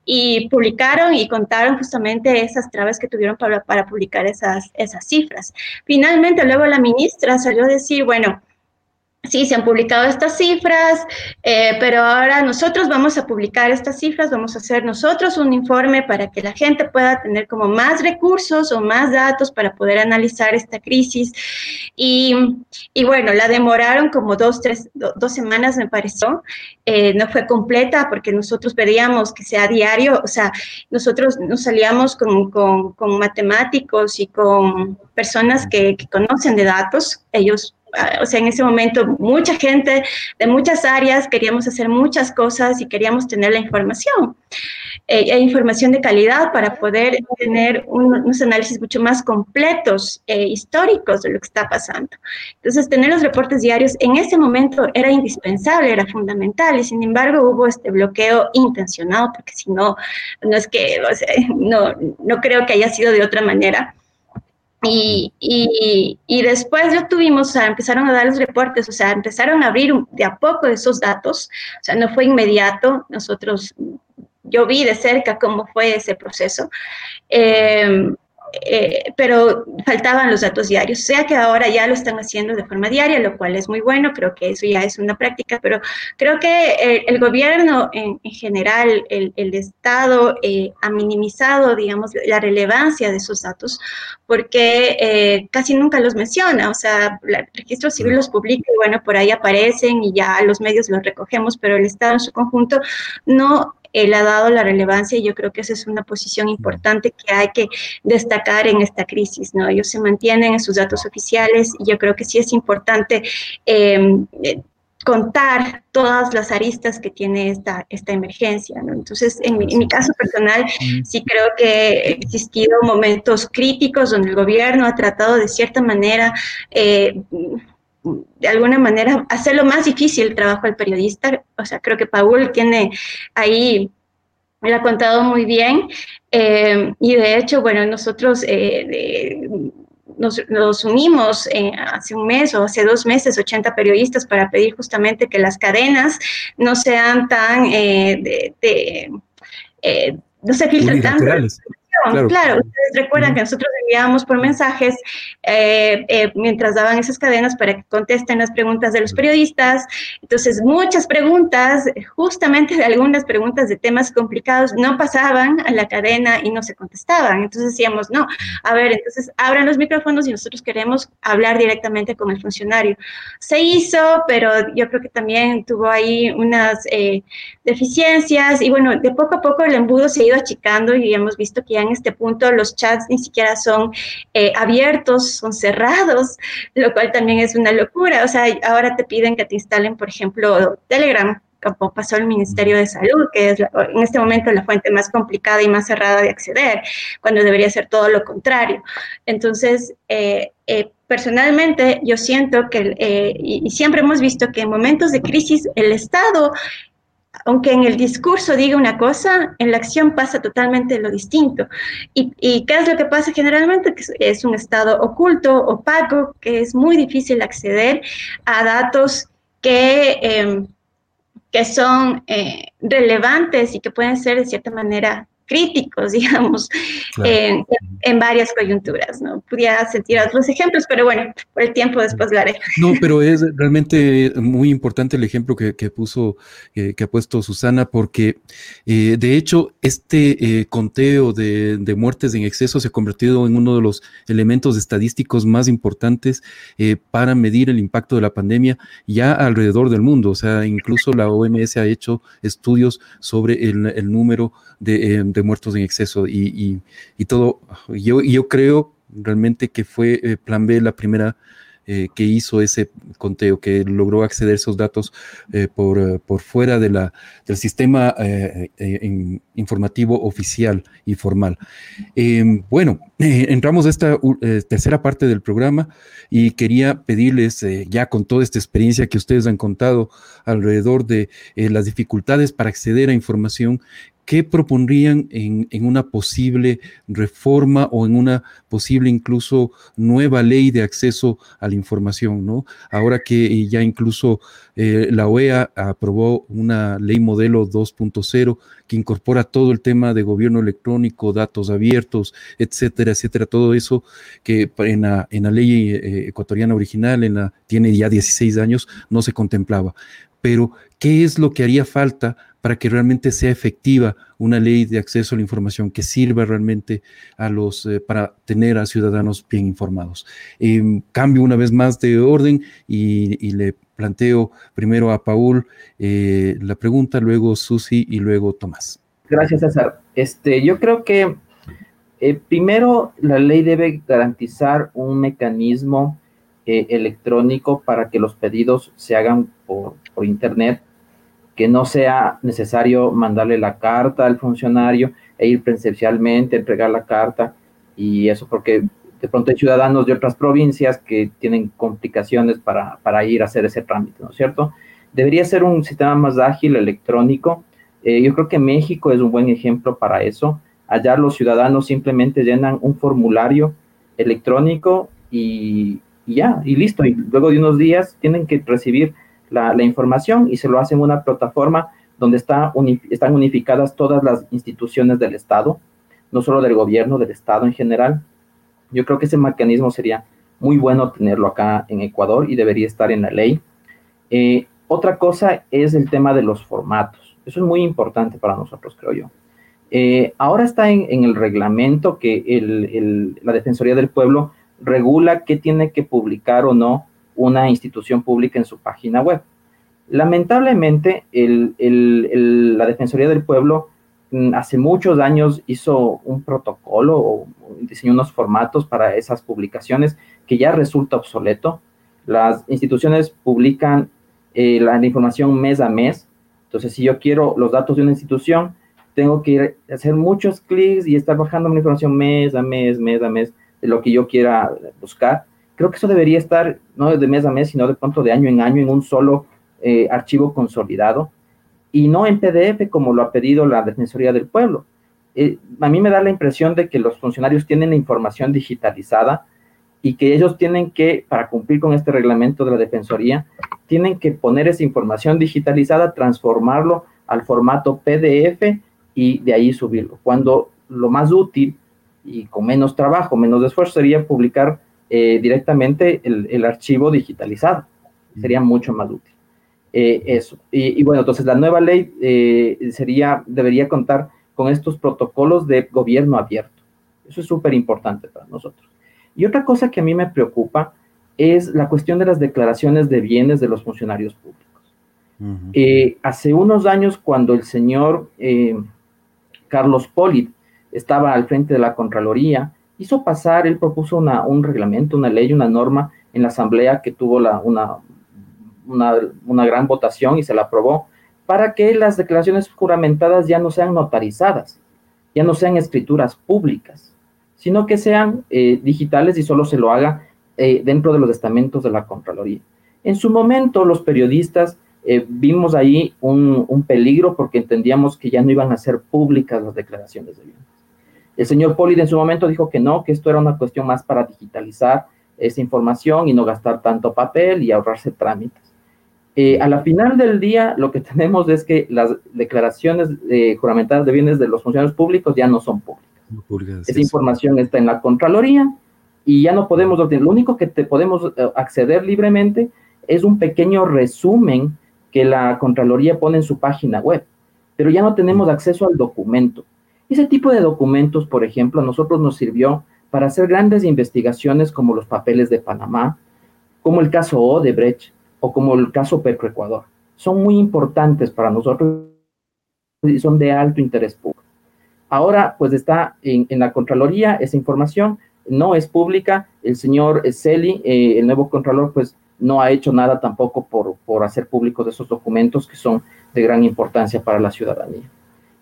Y publicaron y contaron justamente esas trabas que tuvieron para, para publicar esas, esas cifras. Finalmente, luego la ministra salió a decir, bueno, Sí, se han publicado estas cifras, eh, pero ahora nosotros vamos a publicar estas cifras, vamos a hacer nosotros un informe para que la gente pueda tener como más recursos o más datos para poder analizar esta crisis. Y, bueno, la demoraron como dos, tres, dos semanas me pareció. Eh, no fue completa porque nosotros pedíamos que sea diario, o sea, nosotros nos salíamos con, con, matemáticos y con personas que, que conocen de datos, ellos o sea, en ese momento mucha gente de muchas áreas queríamos hacer muchas cosas y queríamos tener la información, eh, información de calidad para poder tener unos análisis mucho más completos, e históricos de lo que está pasando. Entonces, tener los reportes diarios en ese momento era indispensable, era fundamental y sin embargo hubo este bloqueo intencionado porque si no, no es que, no, no creo que haya sido de otra manera. Y, y, después ya tuvimos, o sea, empezaron a dar los reportes, o sea, empezaron a abrir de a poco esos datos, o sea, no fue inmediato, nosotros, yo vi de cerca cómo fue ese proceso. Eh, eh, pero faltaban los datos diarios. O sea que ahora ya lo están haciendo de forma diaria, lo cual es muy bueno, creo que eso ya es una práctica, pero creo que el, gobierno en, general, el, Estado, eh, ha minimizado, digamos, la relevancia de esos datos, porque eh, casi nunca los menciona, o sea, el registro civil los publica y bueno, por ahí aparecen y ya los medios los recogemos, pero el Estado en su conjunto no él ha dado la relevancia y yo creo que esa es una posición importante que hay que destacar en esta crisis, ¿no? Ellos se mantienen en sus datos oficiales y yo creo que sí es importante em, eh, contar todas las aristas que tiene esta, esta emergencia. ¿no? Entonces, en mi, caso personal, sí creo que ha existido momentos críticos donde el gobierno ha tratado de cierta manera eh, de alguna manera hacerlo más difícil el trabajo del periodista. O sea, creo que Paul tiene ahí, me lo ha contado muy bien. Eh, y de hecho, bueno, nosotros eh, nos, unimos eh, hace un mes o hace dos meses, 80 periodistas, para pedir justamente que las cadenas no sean tan de, no se filtren tanto claro, ustedes recuerdan que nosotros enviábamos por mensajes eh, eh, mientras daban esas cadenas para que contesten las preguntas de los periodistas. Entonces, muchas preguntas, justamente de algunas preguntas de temas complicados, no pasaban a la cadena y no se contestaban. Entonces decíamos, no, a ver, entonces abran los micrófonos y nosotros queremos hablar directamente con el funcionario. Se hizo, pero yo creo que también tuvo ahí unas eh, deficiencias y bueno, de poco a poco el embudo se ha ido achicando y hemos visto que ya en este punto los chats ni siquiera son eh, abiertos, son cerrados, lo cual también es una locura. O sea, ahora te piden que te instalen, por ejemplo, Telegram, como pasó el Ministerio de Salud, que es en este momento la fuente más complicada y más cerrada de acceder, cuando debería ser todo lo contrario. Entonces, eh, eh, personalmente yo siento que, y siempre hemos visto que en momentos de crisis el Estado aunque en el discurso diga una cosa, en la acción pasa totalmente lo distinto. ¿Y, qué es lo que pasa generalmente? Que es un estado oculto, opaco, que es muy difícil acceder a datos que, em, que son eh, relevantes y que pueden ser de cierta manera críticos, digamos, en, varias coyunturas, ¿no? Podría sentir otros ejemplos, pero bueno, por el tiempo después lo haré. No, pero es realmente muy importante el ejemplo que, puso, eh, que ha puesto Susana, porque eh, de hecho este eh, conteo de, de, muertes en exceso se ha convertido en uno de los elementos estadísticos más importantes para medir el impacto de la pandemia ya alrededor del mundo. O sea, incluso la OMS ha hecho estudios sobre el, el número de, de, muertos en exceso y, y, todo. Yo, yo creo realmente que fue eh, Plan B la primera eh, que hizo ese conteo, que logró acceder a esos datos eh, por, por, fuera de la, del sistema informativo oficial y formal. Em, bueno, entramos a esta tercera parte del programa y quería pedirles, ya con toda esta experiencia que ustedes han contado alrededor de las dificultades para acceder a información, ¿qué propondrían en, una posible reforma o en una posible incluso nueva ley de acceso a la información? ¿no? Ahora que ya incluso eh, la OEA aprobó una ley modelo 2.0 que incorpora todo el tema de gobierno electrónico, datos abiertos, etcétera, etcétera, todo eso que en la, en la ley eh, ecuatoriana original en la, tiene ya 16 años, no se contemplaba. Pero, ¿qué es lo que haría falta para que realmente sea efectiva una ley de acceso a la información que sirva realmente a los, eh, para tener a ciudadanos bien informados. Em, cambio una vez más de orden y, le planteo primero a Paul eh, la pregunta, luego Susi y luego Tomás. Gracias, César. Este, yo creo que eh, primero la ley debe garantizar un mecanismo electrónico para que los pedidos se hagan por, por Internet que no sea necesario mandarle la carta al funcionario e ir presencialmente, entregar la carta y eso porque de pronto hay ciudadanos de otras provincias que tienen complicaciones para, para ir a hacer ese trámite, ¿no es cierto? Debería ser un sistema más ágil, electrónico. Eh, yo creo que México es un buen ejemplo para eso. Allá los ciudadanos simplemente llenan un formulario electrónico y, y ya, y listo. Y luego de unos días tienen que recibir la, información y se lo hace en una plataforma donde está están unificadas todas las instituciones del Estado, no solo del gobierno, del Estado en general. Yo creo que ese mecanismo sería muy bueno tenerlo acá en Ecuador y debería estar en la ley. Eh, otra cosa es el tema de los formatos. Eso es muy importante para nosotros, creo yo. Eh, ahora está en, el reglamento que la Defensoría del Pueblo regula qué tiene que publicar o no una institución pública en su página web. Lamentablemente, la Defensoría del Pueblo mm, hace muchos años hizo un protocolo o diseñó unos formatos para esas publicaciones que ya resulta obsoleto. Las instituciones publican eh, la, información mes a mes. Entonces, si yo quiero los datos de una institución, tengo que hacer muchos clics y estar bajando mi información mes a mes, mes a mes, de lo que yo quiera buscar. Creo que eso debería estar no de mes a mes, sino de pronto de año en año en un solo eh, archivo consolidado y no en PDF como lo ha pedido la Defensoría del Pueblo. Eh, a mí me da la impresión de que los funcionarios tienen la información digitalizada y que ellos tienen que, para cumplir con este reglamento de la Defensoría, tienen que poner esa información digitalizada, transformarlo al formato PDF y de ahí subirlo. Cuando lo más útil y con menos trabajo, menos esfuerzo, sería publicar eh, directamente el, archivo digitalizado. Sería mucho más útil. Eh, eso. Y, bueno, entonces la nueva ley eh, sería, debería contar con estos protocolos de gobierno abierto. Eso es súper importante para nosotros. Y otra cosa que a mí me preocupa es la cuestión de las declaraciones de bienes de los funcionarios públicos. hace unos años, cuando el señor Carlos Polit estaba al frente de la Contraloría, hizo pasar, él propuso una, un reglamento, una ley, una norma en la Asamblea que tuvo la, una, una, gran votación y se la aprobó, para que las declaraciones juramentadas ya no sean notarizadas, ya no sean escrituras públicas, sino que sean eh, digitales y solo se lo haga eh, dentro de los estamentos de la Contraloría. En su momento, los periodistas eh, vimos ahí un, un, peligro porque entendíamos que ya no iban a ser públicas las declaraciones de bienes. El señor Poli en su momento dijo que no, que esto era una cuestión más para digitalizar esa información y no gastar tanto papel y ahorrarse trámites. Eh, a la final del día, lo que tenemos es que las declaraciones eh, juramentadas de bienes de los funcionarios públicos ya no son públicas. Esa información está en la Contraloría y ya no podemos obtener. Lo único que te podemos eh, acceder libremente es un pequeño resumen que la Contraloría pone en su página web, pero ya no tenemos acceso al documento. Ese tipo de documentos, por ejemplo, a nosotros nos sirvió para hacer grandes investigaciones como los papeles de Panamá, como el caso Odebrecht o como el caso Petroecuador. Son muy importantes para nosotros y son de alto interés público. Ahora, pues está en, la Contraloría esa información, no es pública. El señor Celi, eh, el nuevo Contralor, pues no ha hecho nada tampoco por, por hacer públicos esos documentos que son de gran importancia para la ciudadanía.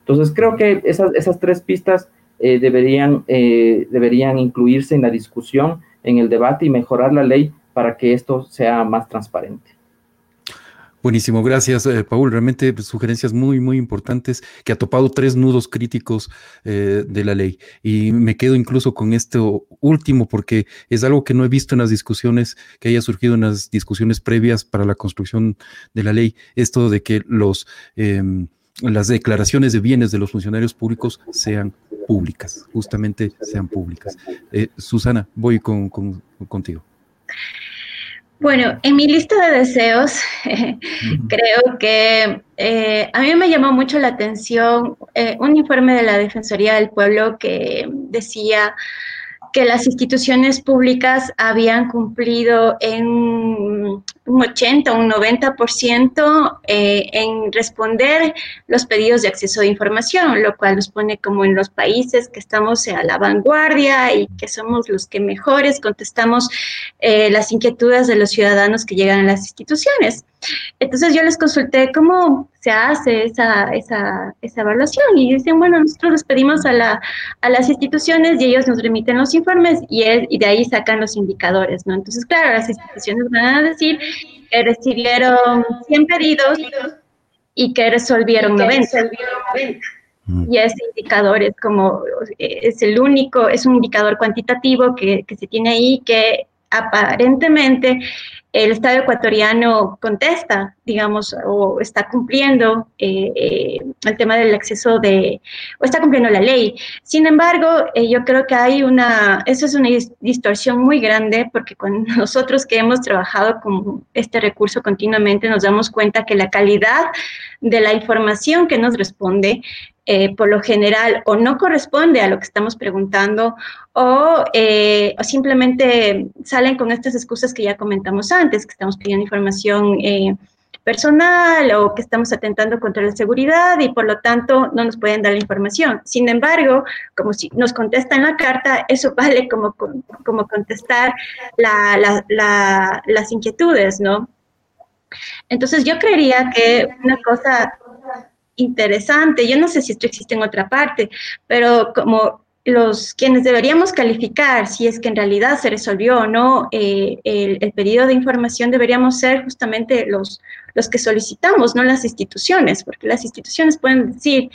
Entonces, creo que esas, tres pistas eh, deberían, eh, deberían incluirse en la discusión, en el debate y mejorar la ley para que esto sea más transparente. Buenísimo, gracias eh, Paul. Realmente pues, sugerencias muy, muy importantes que ha topado tres nudos críticos de la ley. Y me quedo incluso con esto último porque es algo que no he visto en las discusiones, que haya surgido en las discusiones previas para la construcción de la ley, esto de que los... Em, las declaraciones de bienes de los funcionarios públicos sean públicas, justamente sean públicas. Eh, Susana, voy con, contigo. Bueno, en mi lista de deseos, creo que eh, a mí me llamó mucho la atención eh, un informe de la Defensoría del Pueblo que decía que las instituciones públicas habían cumplido en un 80 o un 90% eh, en responder los pedidos de acceso de información, lo cual nos pone como en los países que estamos a la vanguardia y que somos los que mejores contestamos eh, las inquietudes de los ciudadanos que llegan a las instituciones. Entonces yo les consulté cómo se hace esa, esa, esa evaluación y dicen, bueno, nosotros les pedimos a, la, a las instituciones y ellos nos remiten los informes y, y de ahí sacan los indicadores, ¿no? Entonces, claro, las instituciones van a decir que recibieron 100 pedidos y que resolvieron 90. Mm. Y ese indicador es como, es el único, es un indicador cuantitativo que, que se tiene ahí que aparentemente el Estado ecuatoriano contesta, digamos, o está cumpliendo eh, eh, el tema del acceso de, o está cumpliendo la ley. Sin embargo, eh, yo creo que hay una, eso es una distorsión muy grande porque con nosotros que hemos trabajado con este recurso continuamente nos damos cuenta que la calidad de la información que nos responde eh, por lo general o no corresponde a lo que estamos preguntando o, eh, o, simplemente salen con estas excusas que ya comentamos antes, que estamos pidiendo información eh, personal o que estamos atentando contra la seguridad y por lo tanto no nos pueden dar la información. Sin embargo, como si nos contestan la carta, eso vale como, como contestar la, la, las inquietudes, ¿no? Entonces yo creería que una cosa interesante. Yo no sé si esto existe en otra parte, pero como los quienes deberíamos calificar si es que en realidad se resolvió o no eh, el, pedido de información deberíamos ser justamente los, los que solicitamos, no las instituciones, porque las instituciones pueden decir,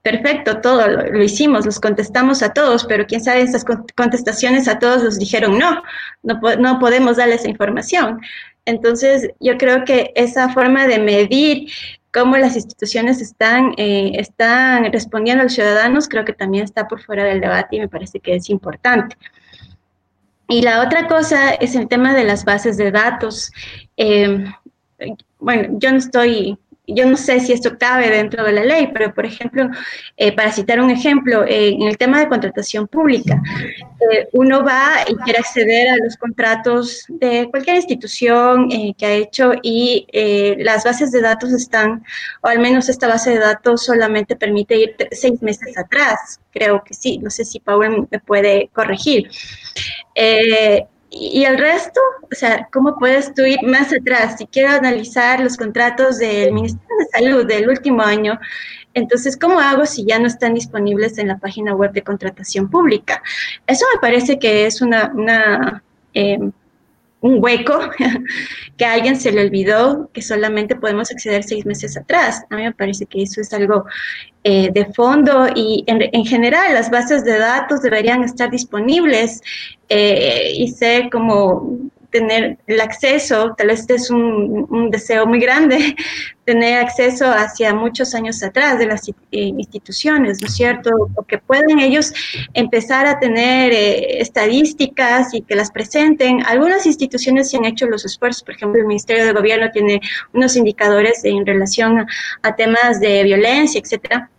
perfecto, todo lo, hicimos, los contestamos a todos, pero quién sabe, esas contestaciones a todos los dijeron no, no, no podemos darle esa información. Entonces, yo creo que esa forma de medir cómo las instituciones están, eh, están respondiendo a los ciudadanos, creo que también está por fuera del debate y me parece que es importante. Y la otra cosa es el tema de las bases de datos. Eh, bueno, yo no estoy yo no sé si esto cabe dentro de la ley, pero por ejemplo, eh, para citar un ejemplo, eh, en el tema de contratación pública, eh, uno va y quiere acceder a los contratos de cualquier institución que ha hecho y las bases de datos están, o al menos esta base de datos solamente permite ir seis meses atrás, creo que sí, no sé si Paul me puede corregir. Y el resto, o sea, ¿cómo puedes tú ir más atrás? Si quiero analizar los contratos del Ministerio de Salud del último año, entonces, ¿cómo hago si ya no están disponibles en la página web de contratación pública? Eso me parece que es una, una em, un hueco que a alguien se le olvidó que solamente podemos acceder seis meses atrás. A mí me parece que eso es algo eh, de fondo y en, general las bases de datos deberían estar disponibles eh, y ser como tener el acceso, tal vez este es un, deseo muy grande, tener acceso hacia muchos años atrás de las eh, instituciones, ¿no es cierto? O que puedan ellos empezar a tener eh, estadísticas y que las presenten. Algunas instituciones se han hecho los esfuerzos, por ejemplo, el Ministerio de Gobierno tiene unos indicadores en relación a temas de violencia, etcétera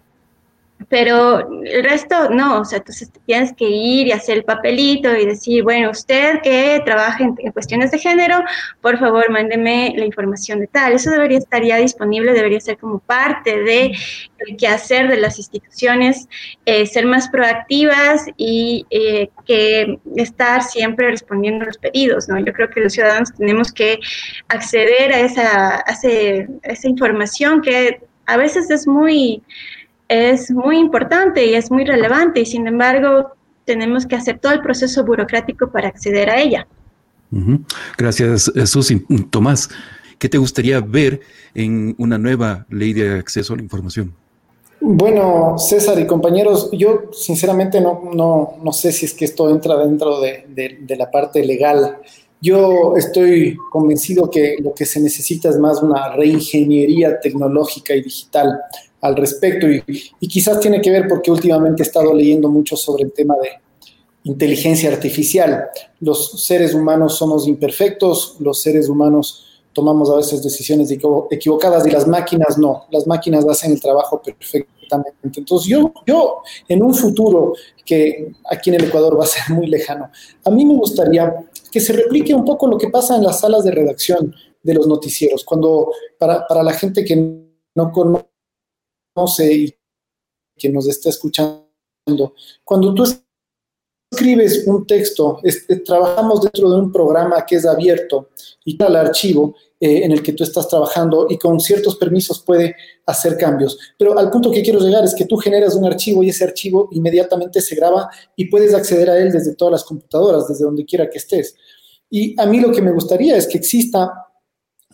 pero el resto no, o sea, entonces tienes que ir y hacer el papelito y decir, bueno, usted que trabaja en, cuestiones de género, por favor, mándeme la información de tal. Eso debería estar ya disponible, debería ser como parte de el quehacer de las instituciones, eh, ser más proactivas y eh, que estar siempre respondiendo a los pedidos, ¿no? Yo creo que los ciudadanos tenemos que acceder a esa, a esa información que a veces es muy es muy importante y es muy relevante y sin embargo tenemos que hacer todo el proceso burocrático para acceder a ella. Gracias, Susi. Tomás, ¿qué te gustaría ver en una nueva ley de acceso a la información? Bueno, César y compañeros, yo sinceramente no, no, no sé si es que esto entra dentro de, de la parte legal. Yo estoy convencido que lo que se necesita es más una reingeniería tecnológica y digital al respecto y, quizás tiene que ver porque últimamente he estado leyendo mucho sobre el tema de inteligencia artificial. Los seres humanos somos imperfectos, los seres humanos tomamos a veces decisiones equivocadas y las máquinas no, las máquinas hacen el trabajo perfectamente. Entonces yo, yo en un futuro que aquí en el Ecuador va a ser muy lejano, a mí me gustaría que se replique un poco lo que pasa en las salas de redacción de los noticieros, cuando para, para la gente que no conoce sé y que nos está escuchando, cuando tú escribes un texto, trabajamos dentro de un programa que es abierto y tal archivo eh, en el que tú estás trabajando y con ciertos permisos puede hacer cambios. Pero al punto que quiero llegar es que tú generas un archivo y ese archivo inmediatamente se graba y puedes acceder a él desde todas las computadoras, desde donde quiera que estés. Y a mí lo que me gustaría es que exista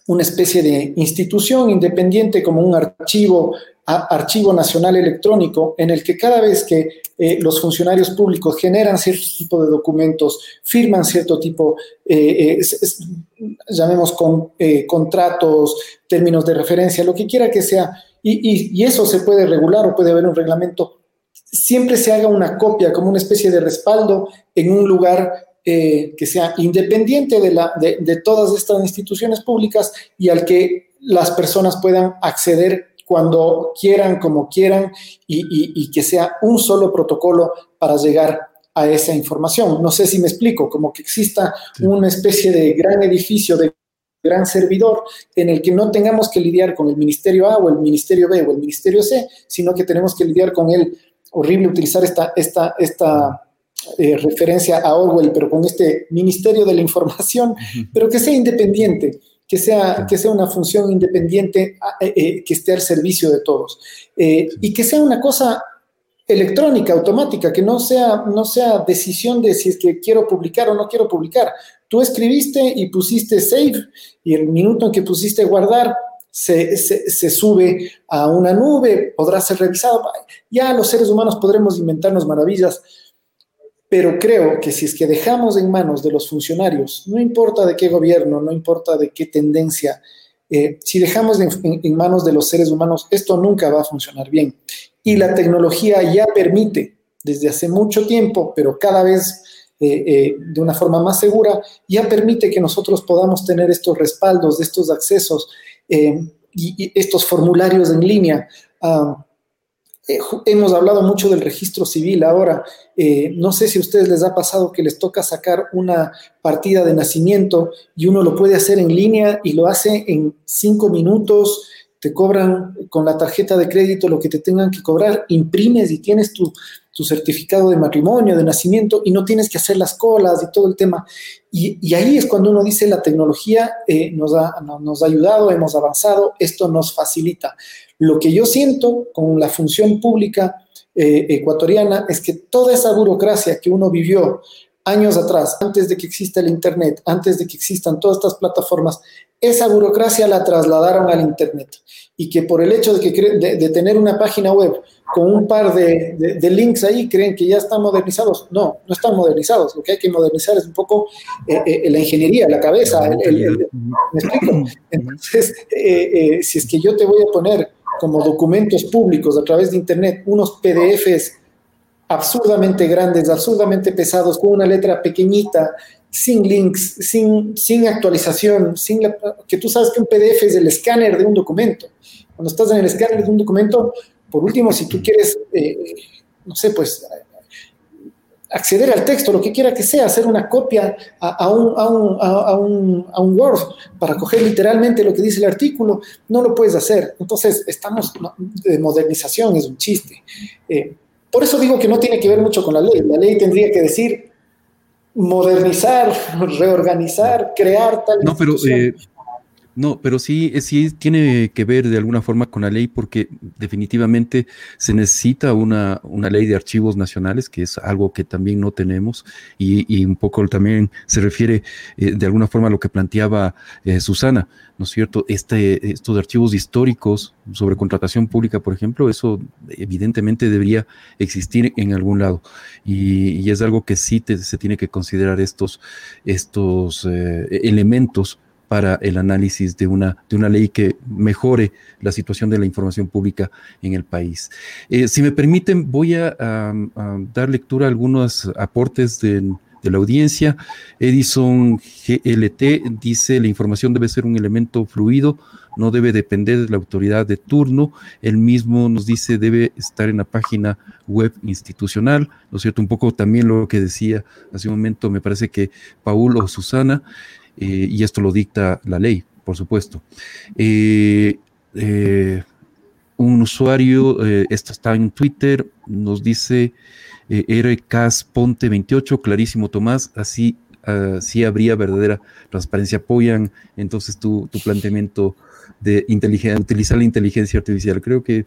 una especie de institución independiente como un archivo Archivo Nacional Electrónico, en el que cada vez que eh, los funcionarios públicos generan cierto tipo de documentos, firman cierto tipo, eh, eh, llamemos con contratos, términos de referencia, lo que quiera que sea, y, y, eso se puede regular o puede haber un reglamento, siempre se haga una copia como una especie de respaldo en un lugar que sea independiente de, la, de, de, todas estas instituciones públicas y al que las personas puedan acceder cuando quieran, como quieran, y, que sea un solo protocolo para llegar a esa información. No sé si me explico, como que exista una especie de gran edificio, de gran servidor, en el que no tengamos que lidiar con el Ministerio A o el Ministerio B o el Ministerio C, sino que tenemos que lidiar con el, horrible utilizar esta, esta, esta eh, referencia a Orwell, pero con este Ministerio de la Información, pero que sea independiente que sea, que sea una función independiente eh, eh, que esté al servicio de todos eh, y que sea una cosa electrónica, automática, que no sea, no sea decisión de si es que quiero publicar o no quiero publicar. Tú escribiste y pusiste save y el minuto en que pusiste guardar se, se, sube a una nube, podrá ser revisado. Ya los seres humanos podremos inventarnos maravillas pero creo que si es que dejamos en manos de los funcionarios, no importa de qué gobierno, no importa de qué tendencia Eh, si dejamos en, manos de los seres humanos, esto nunca va a funcionar bien. Y la tecnología ya permite, desde hace mucho tiempo, pero cada vez eh, eh, de una forma más segura, ya permite que nosotros podamos tener estos respaldos, estos accesos y, estos formularios en línea. Ah, eh, hemos hablado mucho del registro civil ahora. Eh, no sé si a ustedes les ha pasado que les toca sacar una partida de nacimiento y uno lo puede hacer en línea y lo hace en cinco minutos. Te cobran con la tarjeta de crédito lo que te tengan que cobrar, imprimes y tienes tu, certificado de matrimonio, de nacimiento, y no tienes que hacer las colas y todo el tema. Y, ahí es cuando uno dice la tecnología eh, nos, nos ha ayudado, hemos avanzado, esto nos facilita. Lo que yo siento con la función pública eh, ecuatoriana es que toda esa burocracia que uno vivió años atrás, antes de que exista el Internet, antes de que existan todas estas plataformas, esa burocracia la trasladaron al Internet. Y que por el hecho de, que, de, tener una página web con un par de, links ahí, creen que ya están modernizados. No, no están modernizados. Lo que hay que modernizar es un poco eh, eh, la ingeniería, la cabeza. ¿Me explico? Entonces, si es que yo te voy a poner como documentos públicos a través de Internet, unos PDFs absurdamente grandes, absurdamente pesados, con una letra pequeñita, sin links, sin, sin actualización, sin que tú sabes que un PDF es el escáner de un documento. Cuando estás en el escáner de un documento, por último, si tú quieres, eh, no sé, pues acceder al texto, lo que quiera que sea, hacer una copia a, un, a, un, a, un, a, un, Word para coger literalmente lo que dice el artículo, no lo puedes hacer. Entonces, estamos, de modernización es un chiste. Eh, por eso digo que no tiene que ver mucho con la ley. La ley tendría que decir modernizar, reorganizar, crear tal. No, pero no, pero sí, eh, sí tiene que ver de alguna forma con la ley porque definitivamente se necesita una, una ley de archivos nacionales, que es algo que también no tenemos y, un poco también se refiere eh, de alguna forma a lo que planteaba eh, Susana, ¿no es cierto? Este, estos archivos históricos sobre contratación pública, por ejemplo, eso evidentemente debería existir en algún lado y, es algo que sí se tiene que considerar estos, estos elementos para el análisis de una, de una ley que mejore la situación de la información pública en el país. Eh, si me permiten, voy a, dar lectura a algunos aportes de, la audiencia. Edison GLT dice, la información debe ser un elemento fluido, no debe depender de la autoridad de turno. Él mismo nos dice, debe estar en la página web institucional, ¿no es cierto? Un poco también lo que decía hace un momento, me parece que Paul o Susana. Eh, y esto lo dicta la ley, por supuesto. Eh, eh, un usuario, esto está en Twitter, nos dice RKS Ponte 28, clarísimo Tomás, así, así habría verdadera transparencia. Apoyan entonces tu, tu planteamiento de utilizar la inteligencia artificial. Creo que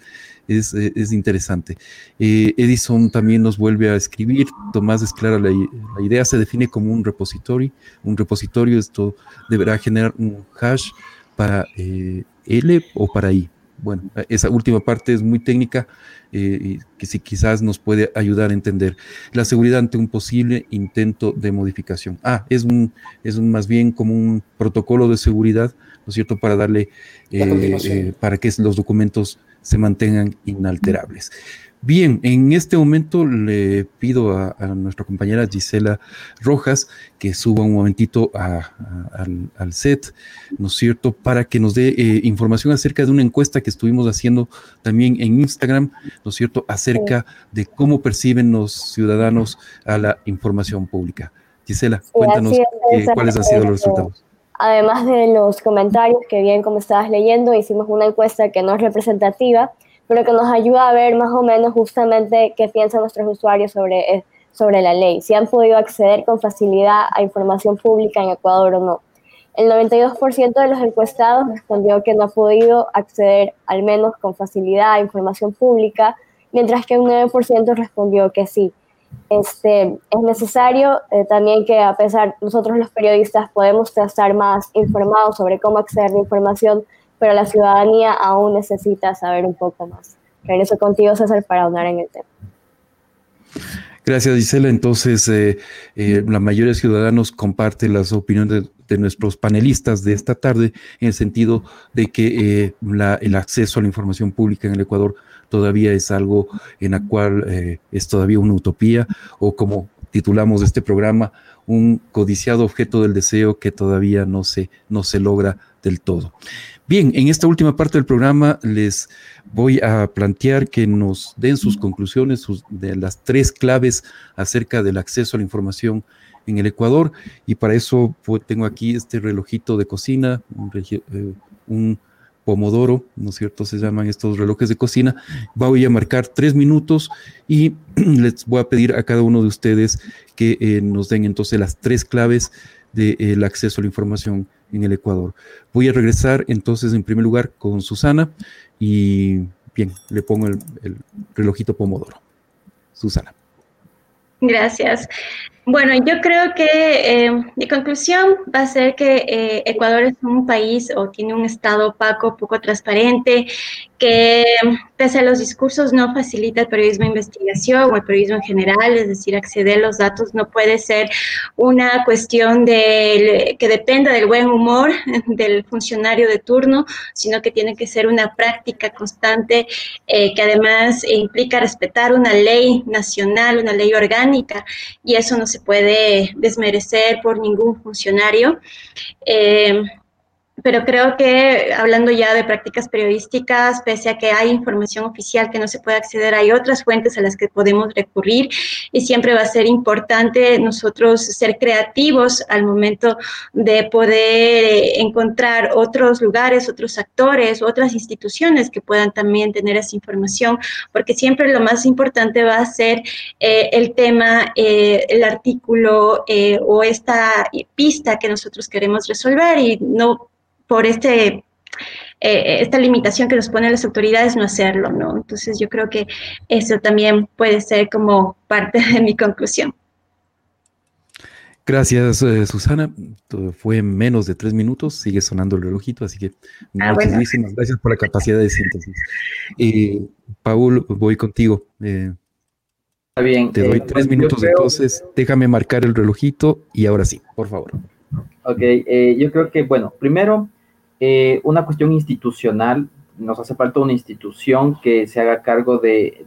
es, interesante. Eh, Edison también nos vuelve a escribir. Tomás es clara la, idea, se define como un repositorio. Un repositorio, esto deberá generar un hash para eh, L o para I. Bueno, esa última parte es muy técnica, eh, que si quizás nos puede ayudar a entender la seguridad ante un posible intento de modificación. Ah, es un, es un más bien como un protocolo de seguridad ¿no es cierto?, para darle, eh, eh, para que los documentos se mantengan inalterables. Bien, en este momento le pido a, nuestra compañera Gisela Rojas que suba un momentito al, set, ¿no es cierto?, para que nos dé eh, información acerca de una encuesta que estuvimos haciendo también en Instagram, ¿no es cierto?, acerca de cómo perciben los ciudadanos a la información pública. Gisela, cuéntanos cuáles han sido los resultados. Además de los comentarios que bien como estabas leyendo, hicimos una encuesta que no es representativa, pero que nos ayuda a ver más o menos justamente qué piensan nuestros usuarios sobre, eh, sobre la ley, si han podido acceder con facilidad a información pública en Ecuador o no. El 92% de los encuestados respondió que no ha podido acceder al menos con facilidad a información pública, mientras que un 9% respondió que sí. Este, es necesario eh, también que a pesar nosotros los periodistas podemos estar más informados sobre cómo acceder a la información, pero la ciudadanía aún necesita saber un poco más. Regreso contigo, César, para ahondar en el tema. Gracias, Gisela. Entonces, eh, eh, la mayoría de ciudadanos comparte las opiniones de, nuestros panelistas de esta tarde en el sentido de que eh, el acceso a la información pública en el Ecuador todavía es algo en la cual eh, es todavía una utopía o como titulamos este programa, un codiciado objeto del deseo que todavía no se, no se logra del todo. Bien, en esta última parte del programa les voy a plantear que nos den sus conclusiones de las tres claves acerca del acceso a la información en el Ecuador y para eso pues, tengo aquí este relojito de cocina, un, eh, pomodoro, ¿no es cierto? Se llaman estos relojes de cocina. Voy a marcar tres minutos y les voy a pedir a cada uno de ustedes que eh, nos den entonces las tres claves del acceso a la información en el Ecuador. Voy a regresar entonces en primer lugar con Susana y bien, le pongo el, el relojito pomodoro. Susana. Gracias. Bueno, yo creo que eh, mi conclusión va a ser que eh, Ecuador es un país o tiene un estado opaco, poco transparente, que pese a los discursos no facilita el periodismo de investigación o el periodismo en general, es decir, acceder a los datos no puede ser una cuestión de, que dependa del buen humor del funcionario de turno, sino que tiene que ser una práctica constante eh, que además implica respetar una ley nacional, una ley orgánica, y eso no se puede desmerecer por ningún funcionario. Eh, pero creo que hablando ya de prácticas periodísticas, pese a que hay información oficial que no se puede acceder, hay otras fuentes a las que podemos recurrir y siempre va a ser importante nosotros ser creativos al momento de poder eh, encontrar otros lugares, otros actores, otras instituciones que puedan también tener esa información, porque siempre lo más importante va a ser eh, el tema, eh, el artículo o esta pista que nosotros queremos resolver y no por este, eh, esta limitación que nos ponen las autoridades no hacerlo, ¿no? Entonces yo creo que eso también puede ser como parte de mi conclusión. Gracias, eh, Susana. fue menos de tres minutos, sigue sonando el relojito, así que ah, muchísimas gracias por la capacidad de síntesis. Eh, Paul, voy contigo. Está bien. Te doy tres minutos, entonces déjame marcar el relojito y ahora sí, por favor. Ok, yo creo que, bueno, primero eh, una cuestión institucional, nos hace falta una institución que se haga cargo de,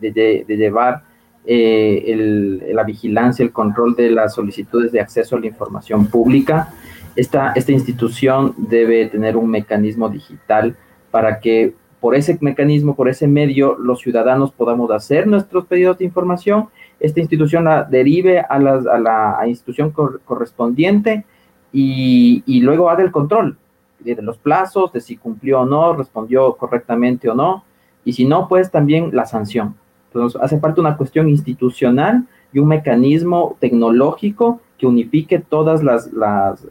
llevar eh, la vigilancia, el control de las solicitudes de acceso a la información pública. Esta, institución debe tener un mecanismo digital para que por ese mecanismo, por ese medio, los ciudadanos podamos hacer nuestros pedidos de información. Esta institución la derive a, la institución correspondiente y, y luego haga el control de los plazos, de si cumplió o no, respondió correctamente o no, y si no, pues también la sanción. Entonces, hace falta una cuestión institucional y un mecanismo tecnológico que unifique todas las,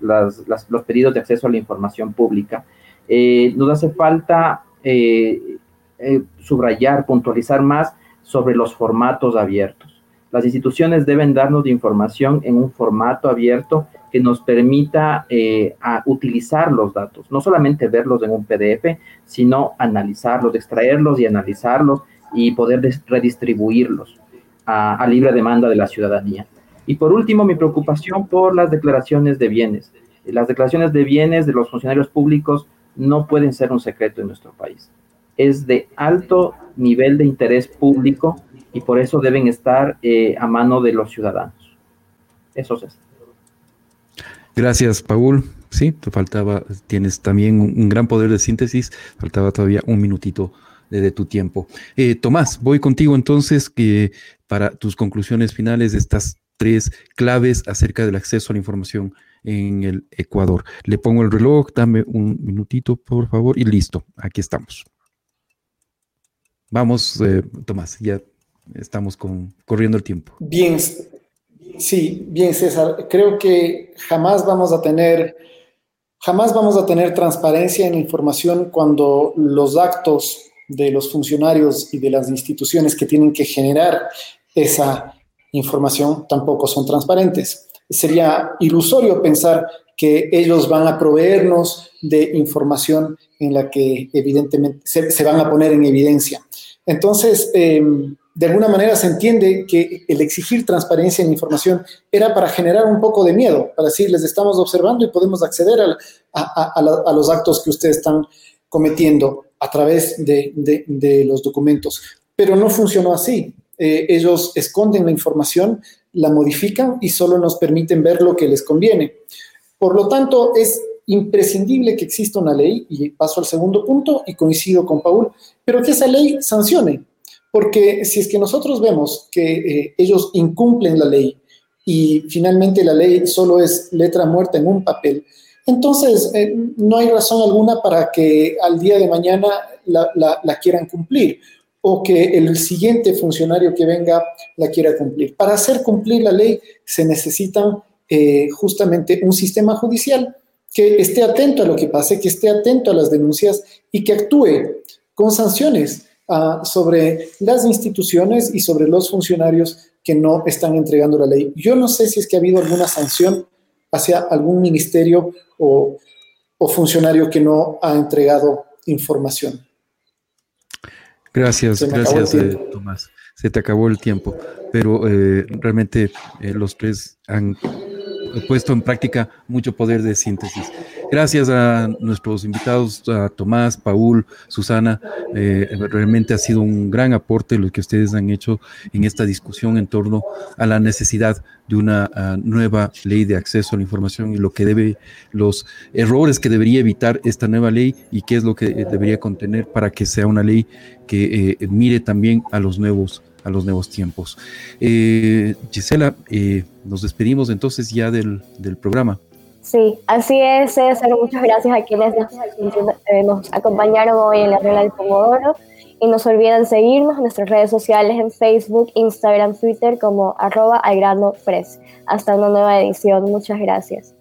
los pedidos de acceso a la información pública. Eh, nos hace falta eh, eh, subrayar, puntualizar más sobre los formatos abiertos. Las instituciones deben darnos información en un formato abierto que nos permita eh, utilizar los datos, no solamente verlos en un PDF, sino analizarlos, extraerlos y analizarlos y poder redistribuirlos a, libre demanda de la ciudadanía. Y por último, mi preocupación por las declaraciones de bienes. Las declaraciones de bienes de los funcionarios públicos no pueden ser un secreto en nuestro país. Es de alto nivel de interés público y por eso deben estar eh, a mano de los ciudadanos. Eso es. Gracias, Paul. Sí, te faltaba, tienes también un, gran poder de síntesis, faltaba todavía un minutito de, tu tiempo. Eh, Tomás, voy contigo entonces que para tus conclusiones finales de estas tres claves acerca del acceso a la información en el Ecuador. Le pongo el reloj, dame un minutito, por favor, y listo, aquí estamos. Vamos, eh, Tomás, ya estamos con, corriendo el tiempo. Bien, Sí, bien, César. Creo que jamás vamos a tener, jamás vamos a tener transparencia en información cuando los actos de los funcionarios y de las instituciones que tienen que generar esa información tampoco son transparentes. Sería ilusorio pensar que ellos van a proveernos de información en la que evidentemente se, van a poner en evidencia. Entonces, em, de alguna manera se entiende que el exigir transparencia en información era para generar un poco de miedo, para decir, les estamos observando y podemos acceder a, los actos que ustedes están cometiendo a través de, los documentos. Pero no funcionó así. Eh, ellos esconden la información, la modifican y solo nos permiten ver lo que les conviene. Por lo tanto, es imprescindible que exista una ley, y paso al segundo punto y coincido con Paul, pero que esa ley sancione, porque si es que nosotros vemos que eh, ellos incumplen la ley y finalmente la ley solo es letra muerta en un papel, entonces eh, no hay razón alguna para que al día de mañana la, quieran cumplir o que el siguiente funcionario que venga la quiera cumplir. Para hacer cumplir la ley se necesita eh, justamente un sistema judicial que esté atento a lo que pase, que esté atento a las denuncias y que actúe con sanciones sobre las instituciones y sobre los funcionarios que no están entregando la ley. Yo no sé si es que ha habido alguna sanción hacia algún ministerio o, funcionario que no ha entregado información. Gracias, gracias, eh, Tomás. Se te acabó el tiempo, pero eh, realmente eh, los tres han puesto en práctica mucho poder de síntesis. Gracias a nuestros invitados, a Tomás, Paul, Susana. Eh, realmente ha sido un gran aporte lo que ustedes han hecho en esta discusión en torno a la necesidad de una nueva ley de acceso a la información y lo que debe, los errores que debería evitar esta nueva ley y qué es lo que debería contener para que sea una ley que eh, mire también a los nuevos a los nuevos tiempos. Eh, Gisela, eh, nos despedimos entonces ya del, del, programa. Sí, así es, César. Muchas gracias a quienes nos, eh, acompañaron hoy en la regla del Pomodoro. Y no se olviden seguirnos en nuestras redes sociales en Facebook, Instagram, Twitter como arroba Hasta una nueva edición. Muchas gracias.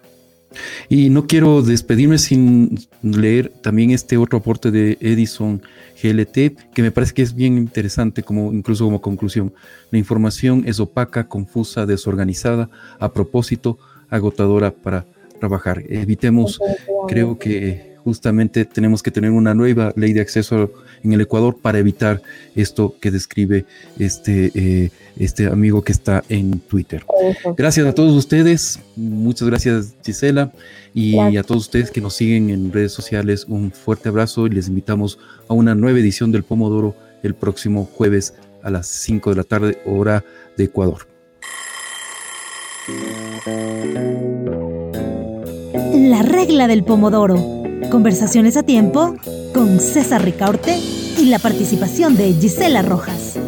Y no quiero despedirme sin leer también este otro aporte de Edison GLT, que me parece que es bien interesante, como incluso como conclusión. La información es opaca, confusa, desorganizada, a propósito, agotadora para trabajar. Evitemos, creo que justamente tenemos que tener una nueva ley de acceso en el Ecuador para evitar esto que describe este, eh, este amigo que está en Twitter. Gracias a todos ustedes, muchas gracias Gisela y a todos ustedes que nos siguen en redes sociales, un fuerte abrazo y les invitamos a una nueva edición del Pomodoro el próximo jueves a las 5 de la tarde, hora de Ecuador. La regla del Pomodoro Conversaciones a tiempo con César Ricaurte y la participación de Gisela Rojas.